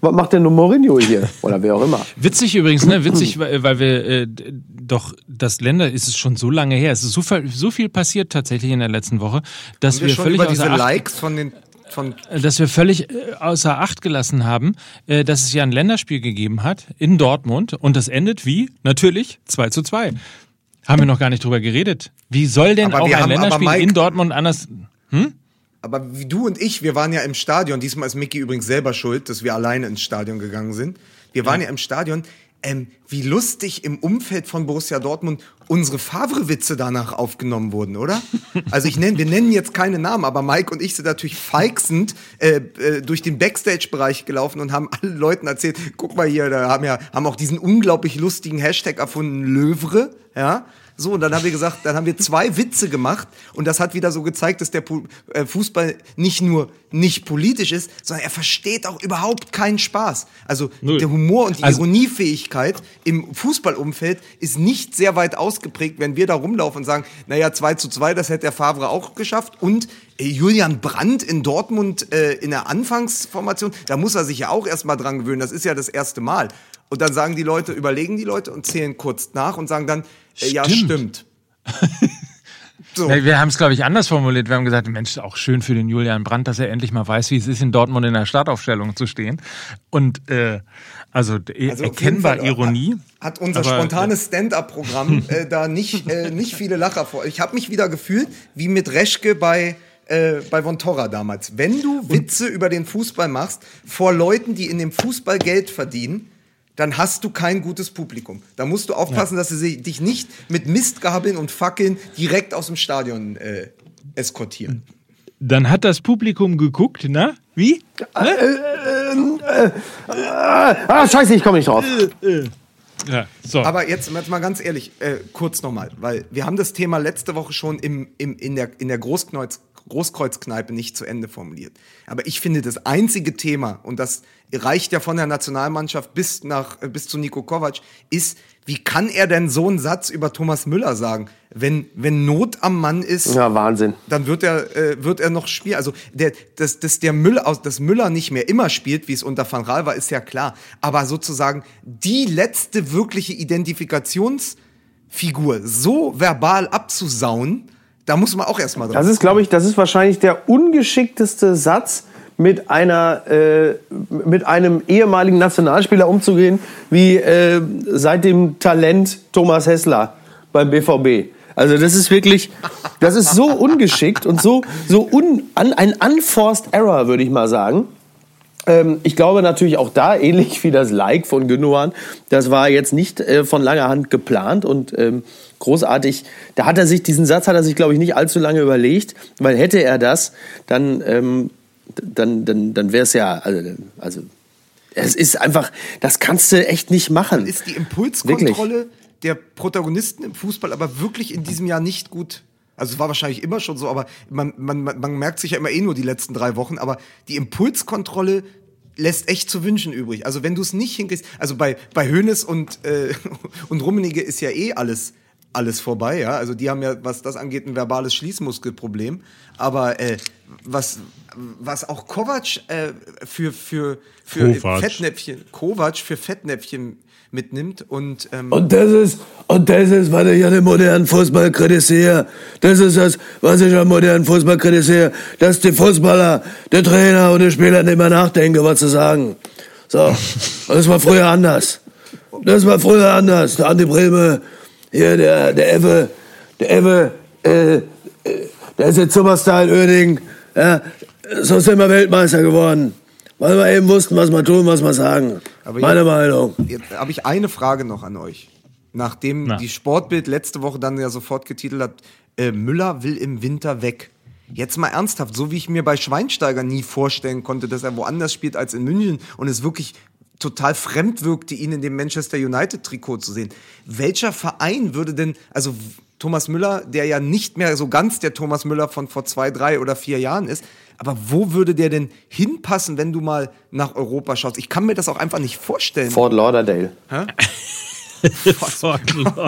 A: was macht denn nur Mourinho hier? Oder wer auch immer.
C: Witzig übrigens, ne? Witzig, weil wir äh, doch das Länder ist es schon so lange her. Es ist so, viel- so viel passiert tatsächlich in der letzten Woche, dass
B: Wir
C: wir,
B: schon
C: völlig
B: über diese Likes von den von
C: dass wir völlig äh, außer Acht gelassen haben, äh, dass es ja ein Länderspiel gegeben hat in Dortmund und das endet wie? Natürlich 2 zu 2. Haben wir noch gar nicht drüber geredet. Wie soll denn
B: Aber
C: auch ein
B: haben- aber
C: Länderspiel
B: Mike-
C: in Dortmund anders.
B: Aber wie du und ich, wir waren ja im Stadion. Diesmal ist Mickey übrigens selber schuld, dass wir alleine ins Stadion gegangen sind. Wir waren ja, im Stadion. Ähm, wie lustig im Umfeld von Borussia Dortmund unsere Favre-Witze danach aufgenommen wurden, oder? Also ich nenne, wir nennen jetzt keine Namen, aber Mike und ich sind natürlich feixend äh, äh, durch den Backstage-Bereich gelaufen und haben allen Leuten erzählt, guck mal hier, da haben ja haben auch diesen unglaublich lustigen Hashtag erfunden, Löwre, ja. So, und dann haben wir gesagt, dann haben wir zwei Witze gemacht und das hat wieder so gezeigt, dass der äh, Fußball nicht nur nicht politisch ist, sondern er versteht auch überhaupt keinen Spaß. Also
C: Null.
B: der Humor und die
C: Also-
B: Ironiefähigkeit im Fußballumfeld ist nicht sehr weit ausgeprägt, wenn wir da rumlaufen und sagen, naja, 2 zu 2, das hätte der Favre auch geschafft und äh, Julian Brandt in Dortmund äh, in der Anfangsformation, da muss er sich ja auch erstmal dran gewöhnen, das ist ja das erste Mal. Und dann sagen die Leute, überlegen die Leute und zählen kurz nach und sagen dann, äh, ja,
C: Stimmt.
B: So.
C: Wir haben es, glaube ich, anders formuliert. Wir haben gesagt, Mensch, auch schön für den Julian Brandt, dass er endlich mal weiß, wie es ist, in Dortmund in der Startaufstellung zu stehen. Und äh, also, äh,
B: Also
C: erkennbar
B: Fall
C: Ironie.
B: Hat, hat unser
C: Aber,
B: spontanes Stand-up-Programm äh, da nicht, äh, nicht viele Lacher vor. Ich habe mich wieder gefühlt wie mit Reschke bei äh, bei Von Torra damals. Wenn du Witze über den Fußball machst vor Leuten, die in dem Fußball Geld verdienen, dann hast du kein gutes Publikum. Da musst du aufpassen, dass sie dich nicht mit Mistgabeln und Fackeln direkt aus dem Stadion äh, eskortieren.
C: Dann hat das Publikum geguckt, na? Wie?
A: Ah, scheiße, ich komme nicht drauf.
C: Ja, so.
B: Aber jetzt, jetzt mal ganz ehrlich, äh, kurz nochmal, weil wir haben das Thema letzte Woche schon im, im, in der, in der Großkreuz, Großkreuzkneipe nicht zu Ende formuliert. Aber ich finde, das einzige Thema, und das reicht ja von der Nationalmannschaft bis, nach, äh, bis zu Nico Kovac, ist, Wie kann er denn so einen Satz über Thomas Müller sagen? Wenn, wenn Not am Mann ist,
A: Ja, Wahnsinn.
B: dann wird er, äh, wird er noch spielen. Also, der, dass, dass, der Müller, aus- dass Müller nicht mehr immer spielt, wie es unter Van Raal war, ist ja klar. Aber sozusagen die letzte wirkliche Identifikationsfigur so verbal abzusauen, da muss man auch erstmal drauf.
A: Das ist, glaube ich, das ist wahrscheinlich der ungeschickteste Satz, mit einer äh, mit einem ehemaligen Nationalspieler umzugehen, wie äh, seit dem Talent Thomas Hessler beim BVB. Also das ist wirklich, das ist so ungeschickt und so so un, an, ein unforced error, würde ich mal sagen. Ähm, ich glaube natürlich auch da, ähnlich wie das Like von Gündogan, das war jetzt nicht äh, von langer Hand geplant und ähm, großartig. Da hat er sich, diesen Satz hat er sich, glaube ich, nicht allzu lange überlegt, weil hätte er das, dann, ähm, dann, dann, dann wäre es ja, also, also es ist einfach, das kannst du echt nicht machen.
B: ist die Impulskontrolle der Protagonisten im Fußball aber wirklich in diesem Jahr nicht gut. Also es war wahrscheinlich immer schon so, aber man, man, man merkt sich ja immer eh nur die letzten drei Wochen, aber die Impulskontrolle lässt echt zu wünschen übrig. Also wenn du es nicht hinkriegst, also bei, bei Hoeneß und, äh, und Rummenigge ist ja eh alles, alles vorbei, ja. Also die haben ja, was das angeht, ein verbales Schließmuskelproblem. Aber äh, was, was auch Kovac äh, für, für, für
C: Kovac.
B: Fettnäpfchen, Kovac für Fettnäpfchen mitnimmt und ähm,
E: Und das ist, und das ist, was ich an dem modernen Fußball kritisiere. Das ist das, was ich am modernen Fußball kritisiere. Dass die Fußballer, der Trainer und die Spieler nicht mehr nachdenken, was zu sagen. So. Das war früher anders. Das war früher anders. Der Andi Breme, hier, der, der Ewe, der Ewe, äh, äh, der ist jetzt Superstar in Oerding. Ja, so sind wir Weltmeister geworden. Weil wir eben wussten, was wir tun, was wir sagen.
B: Aber
E: Meine
B: jetzt-
E: Meinung.
B: Jetzt habe ich eine Frage noch an euch. Nachdem
C: Na.
B: die Sportbild letzte Woche dann ja sofort getitelt hat, äh, Müller will im Winter weg. Jetzt mal ernsthaft, so wie ich mir bei Schweinsteiger nie vorstellen konnte, dass er woanders spielt als in München und es wirklich total fremd wirkte, ihn in dem Manchester United Trikot zu sehen. Welcher Verein würde denn, also Thomas Müller, der ja nicht mehr so ganz der Thomas Müller von vor zwei, drei oder vier Jahren ist, aber wo würde der denn hinpassen, wenn du mal nach Europa schaust? Ich kann mir das auch einfach nicht vorstellen.
A: Fort Lauderdale.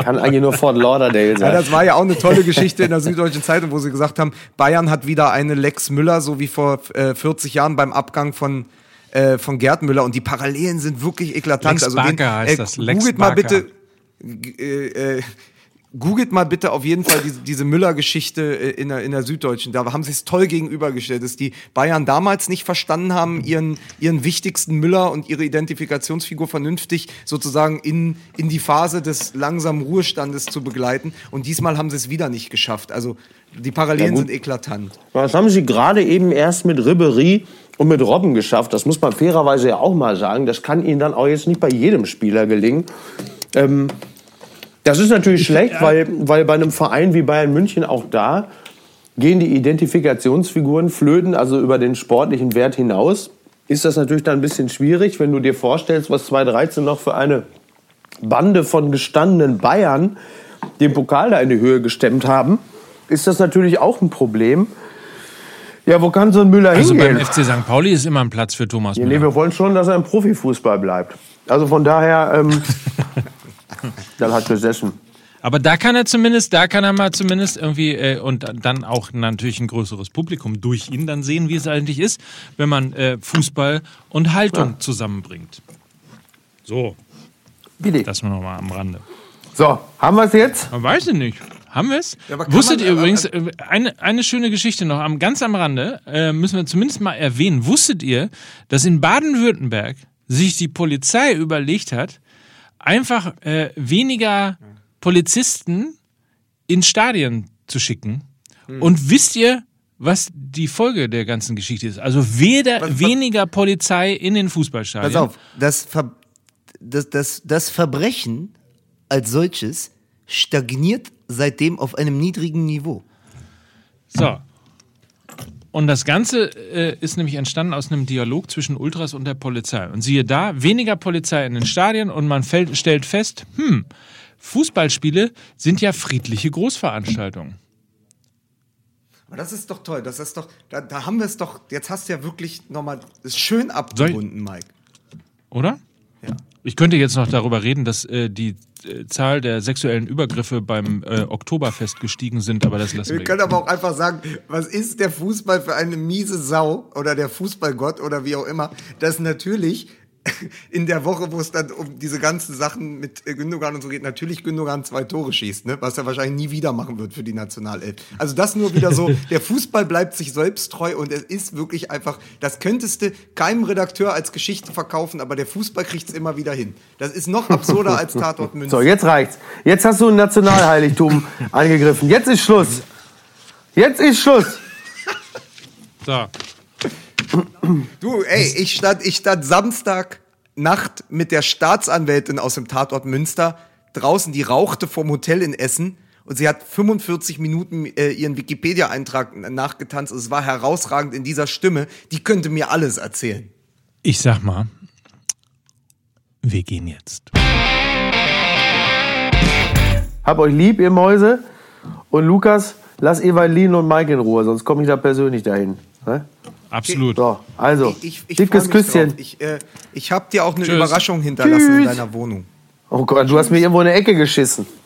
A: Kann eigentlich nur Fort Lauderdale
B: Ja,
A: sein.
B: das war ja auch eine tolle Geschichte in der Süddeutschen Zeitung, wo sie gesagt haben, Bayern hat wieder eine Lex Müller, so wie vor äh, 40 Jahren beim Abgang von, äh, von Gerd Müller. Und die Parallelen sind wirklich eklatant.
C: Lex Barker heißt das, Lex
B: googelt mal
C: Barker.
B: bitte, g- äh, äh, googelt mal bitte auf jeden Fall diese, diese Müller-Geschichte äh, in der, in der Süddeutschen. Da haben sie es toll gegenübergestellt, dass die Bayern damals nicht verstanden haben, ihren, ihren wichtigsten Müller und ihre Identifikationsfigur vernünftig sozusagen in, in die Phase des langsamen Ruhestandes zu begleiten. Und diesmal haben sie es wieder nicht geschafft. Also die Parallelen
A: Ja,
B: sind eklatant.
A: Das haben sie gerade eben erst mit Ribery und mit Robben geschafft. Das muss man fairerweise ja auch mal sagen. Das kann ihnen dann auch jetzt nicht bei jedem Spieler gelingen. Ähm, das ist natürlich schlecht, weil, weil bei einem Verein wie Bayern München auch da gehen die Identifikationsfiguren flöten, also über den sportlichen Wert hinaus. Ist das natürlich dann ein bisschen schwierig, wenn du dir vorstellst, was 2013 noch für eine Bande von gestandenen Bayern den Pokal da in die Höhe gestemmt haben, ist das natürlich auch ein Problem. Ja, wo kann so ein Müller
C: Also
A: hingehen?
C: beim FC St. Pauli ist immer ein Platz für Thomas
A: Ja, nee,
C: Müller.
A: wir wollen schon, dass er im Profifußball bleibt. Also von daher, ähm, dann hat besessen.
C: Aber da kann er zumindest, da kann er mal zumindest irgendwie äh, und dann auch natürlich ein größeres Publikum durch ihn dann sehen, wie es eigentlich ist, wenn man äh, Fußball und Haltung zusammenbringt. So,
A: Bitte.
C: das nur noch mal am Rande.
A: So, haben wir es jetzt?
C: Man weiß ich nicht. Haben wir es?
B: kann
C: Wusstet
B: man-
C: ihr
B: aber-
C: übrigens, äh, eine, eine schöne Geschichte noch, am, ganz am Rande, äh, müssen wir zumindest mal erwähnen. Wusstet ihr, dass in Baden-Württemberg sich die Polizei überlegt hat, einfach äh, weniger Polizisten in Stadien zu schicken?
B: Hm.
C: Und wisst ihr, was die Folge der ganzen Geschichte ist? Also weder,
B: Was- was-
C: weniger Polizei in den Fußballstadien.
B: Pass auf, das, Ver das, das, das Verbrechen als solches stagniert seitdem auf einem niedrigen Niveau.
C: So. Und das Ganze äh, ist nämlich entstanden aus einem Dialog zwischen Ultras und der Polizei. Und siehe da, weniger Polizei in den Stadien und man fällt, stellt fest, hm, Fußballspiele sind ja friedliche Großveranstaltungen.
B: Aber das ist doch toll. Das ist doch, da, da haben wir es doch, jetzt hast du ja wirklich nochmal, ist schön abgebunden, Mike.
C: Oder?
B: Ja.
C: Ich könnte jetzt noch darüber reden, dass äh, die äh, Zahl der sexuellen Übergriffe beim äh, Oktoberfest gestiegen sind, aber das lassen wir.
B: Wir können aber auch einfach sagen, was ist der Fußball für eine miese Sau oder der Fußballgott oder wie auch immer, dass natürlich in der Woche, wo es dann um diese ganzen Sachen mit äh, Gündogan und so geht, natürlich Gündogan zwei Tore schießt, ne? was er wahrscheinlich nie wieder machen wird für die Nationalelf. Also das nur wieder so, der Fußball bleibt sich selbst treu und es ist wirklich einfach, das könntest du keinem Redakteur als Geschichte verkaufen, aber der Fußball kriegt es immer wieder hin. Das ist noch absurder als Tatort Münster.
A: So, jetzt reicht's. Jetzt hast du ein Nationalheiligtum angegriffen. Jetzt ist Schluss. Jetzt ist Schluss.
C: So.
B: Du, ey, ich stand, ich stand Samstag Nacht mit der Staatsanwältin aus dem Tatort Münster draußen, die rauchte vom Hotel in Essen und sie hat 45 Minuten äh, ihren Wikipedia-Eintrag nachgetanzt. Es war herausragend in dieser Stimme. Die könnte mir alles erzählen.
C: Ich sag mal, wir gehen jetzt.
A: Hab euch lieb, ihr Mäuse. Und Lukas, lass Evalin und Mike in Ruhe, sonst komme ich da persönlich dahin. Ne?
C: Absolut.
A: So, also,
B: Ich, ich, ich
A: dickes Küsschen.
B: drauf. Ich, äh, ich habe dir auch eine
C: Tschüss.
B: Überraschung hinterlassen in
A: Tschüss.
B: deiner Wohnung.
A: Oh Gott, du hast mir irgendwo in eine Ecke geschissen.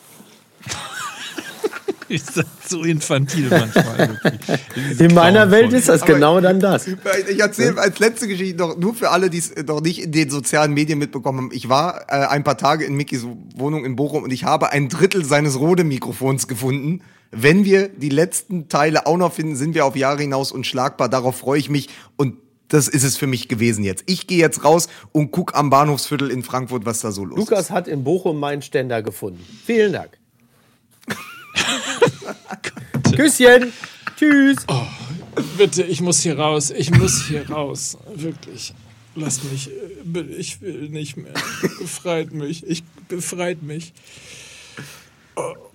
C: Ich sag so infantil manchmal.
A: In meiner. Welt ist das
B: Aber-
A: genau dann das.
B: Ich erzähle als letzte Geschichte noch, nur für alle, die es noch nicht in den sozialen Medien mitbekommen haben. Ich war äh, ein paar Tage in Mickys Wohnung in Bochum und ich habe ein Drittel seines Rode-Mikrofons gefunden. Wenn wir die letzten Teile auch noch finden, sind wir auf Jahre hinaus unschlagbar. Darauf freue ich mich und das ist es für mich gewesen jetzt. Ich gehe jetzt raus und guck am Bahnhofsviertel in Frankfurt, was da so los ist.
E: Lukas hat in Bochum meinen Ständer gefunden. Vielen Dank. Küsschen. Tschüss.
C: Bitte, ich muss hier raus. Ich muss hier raus. Wirklich. Lass mich. Ich will nicht mehr. Befreit mich. Ich befreit mich. Oh.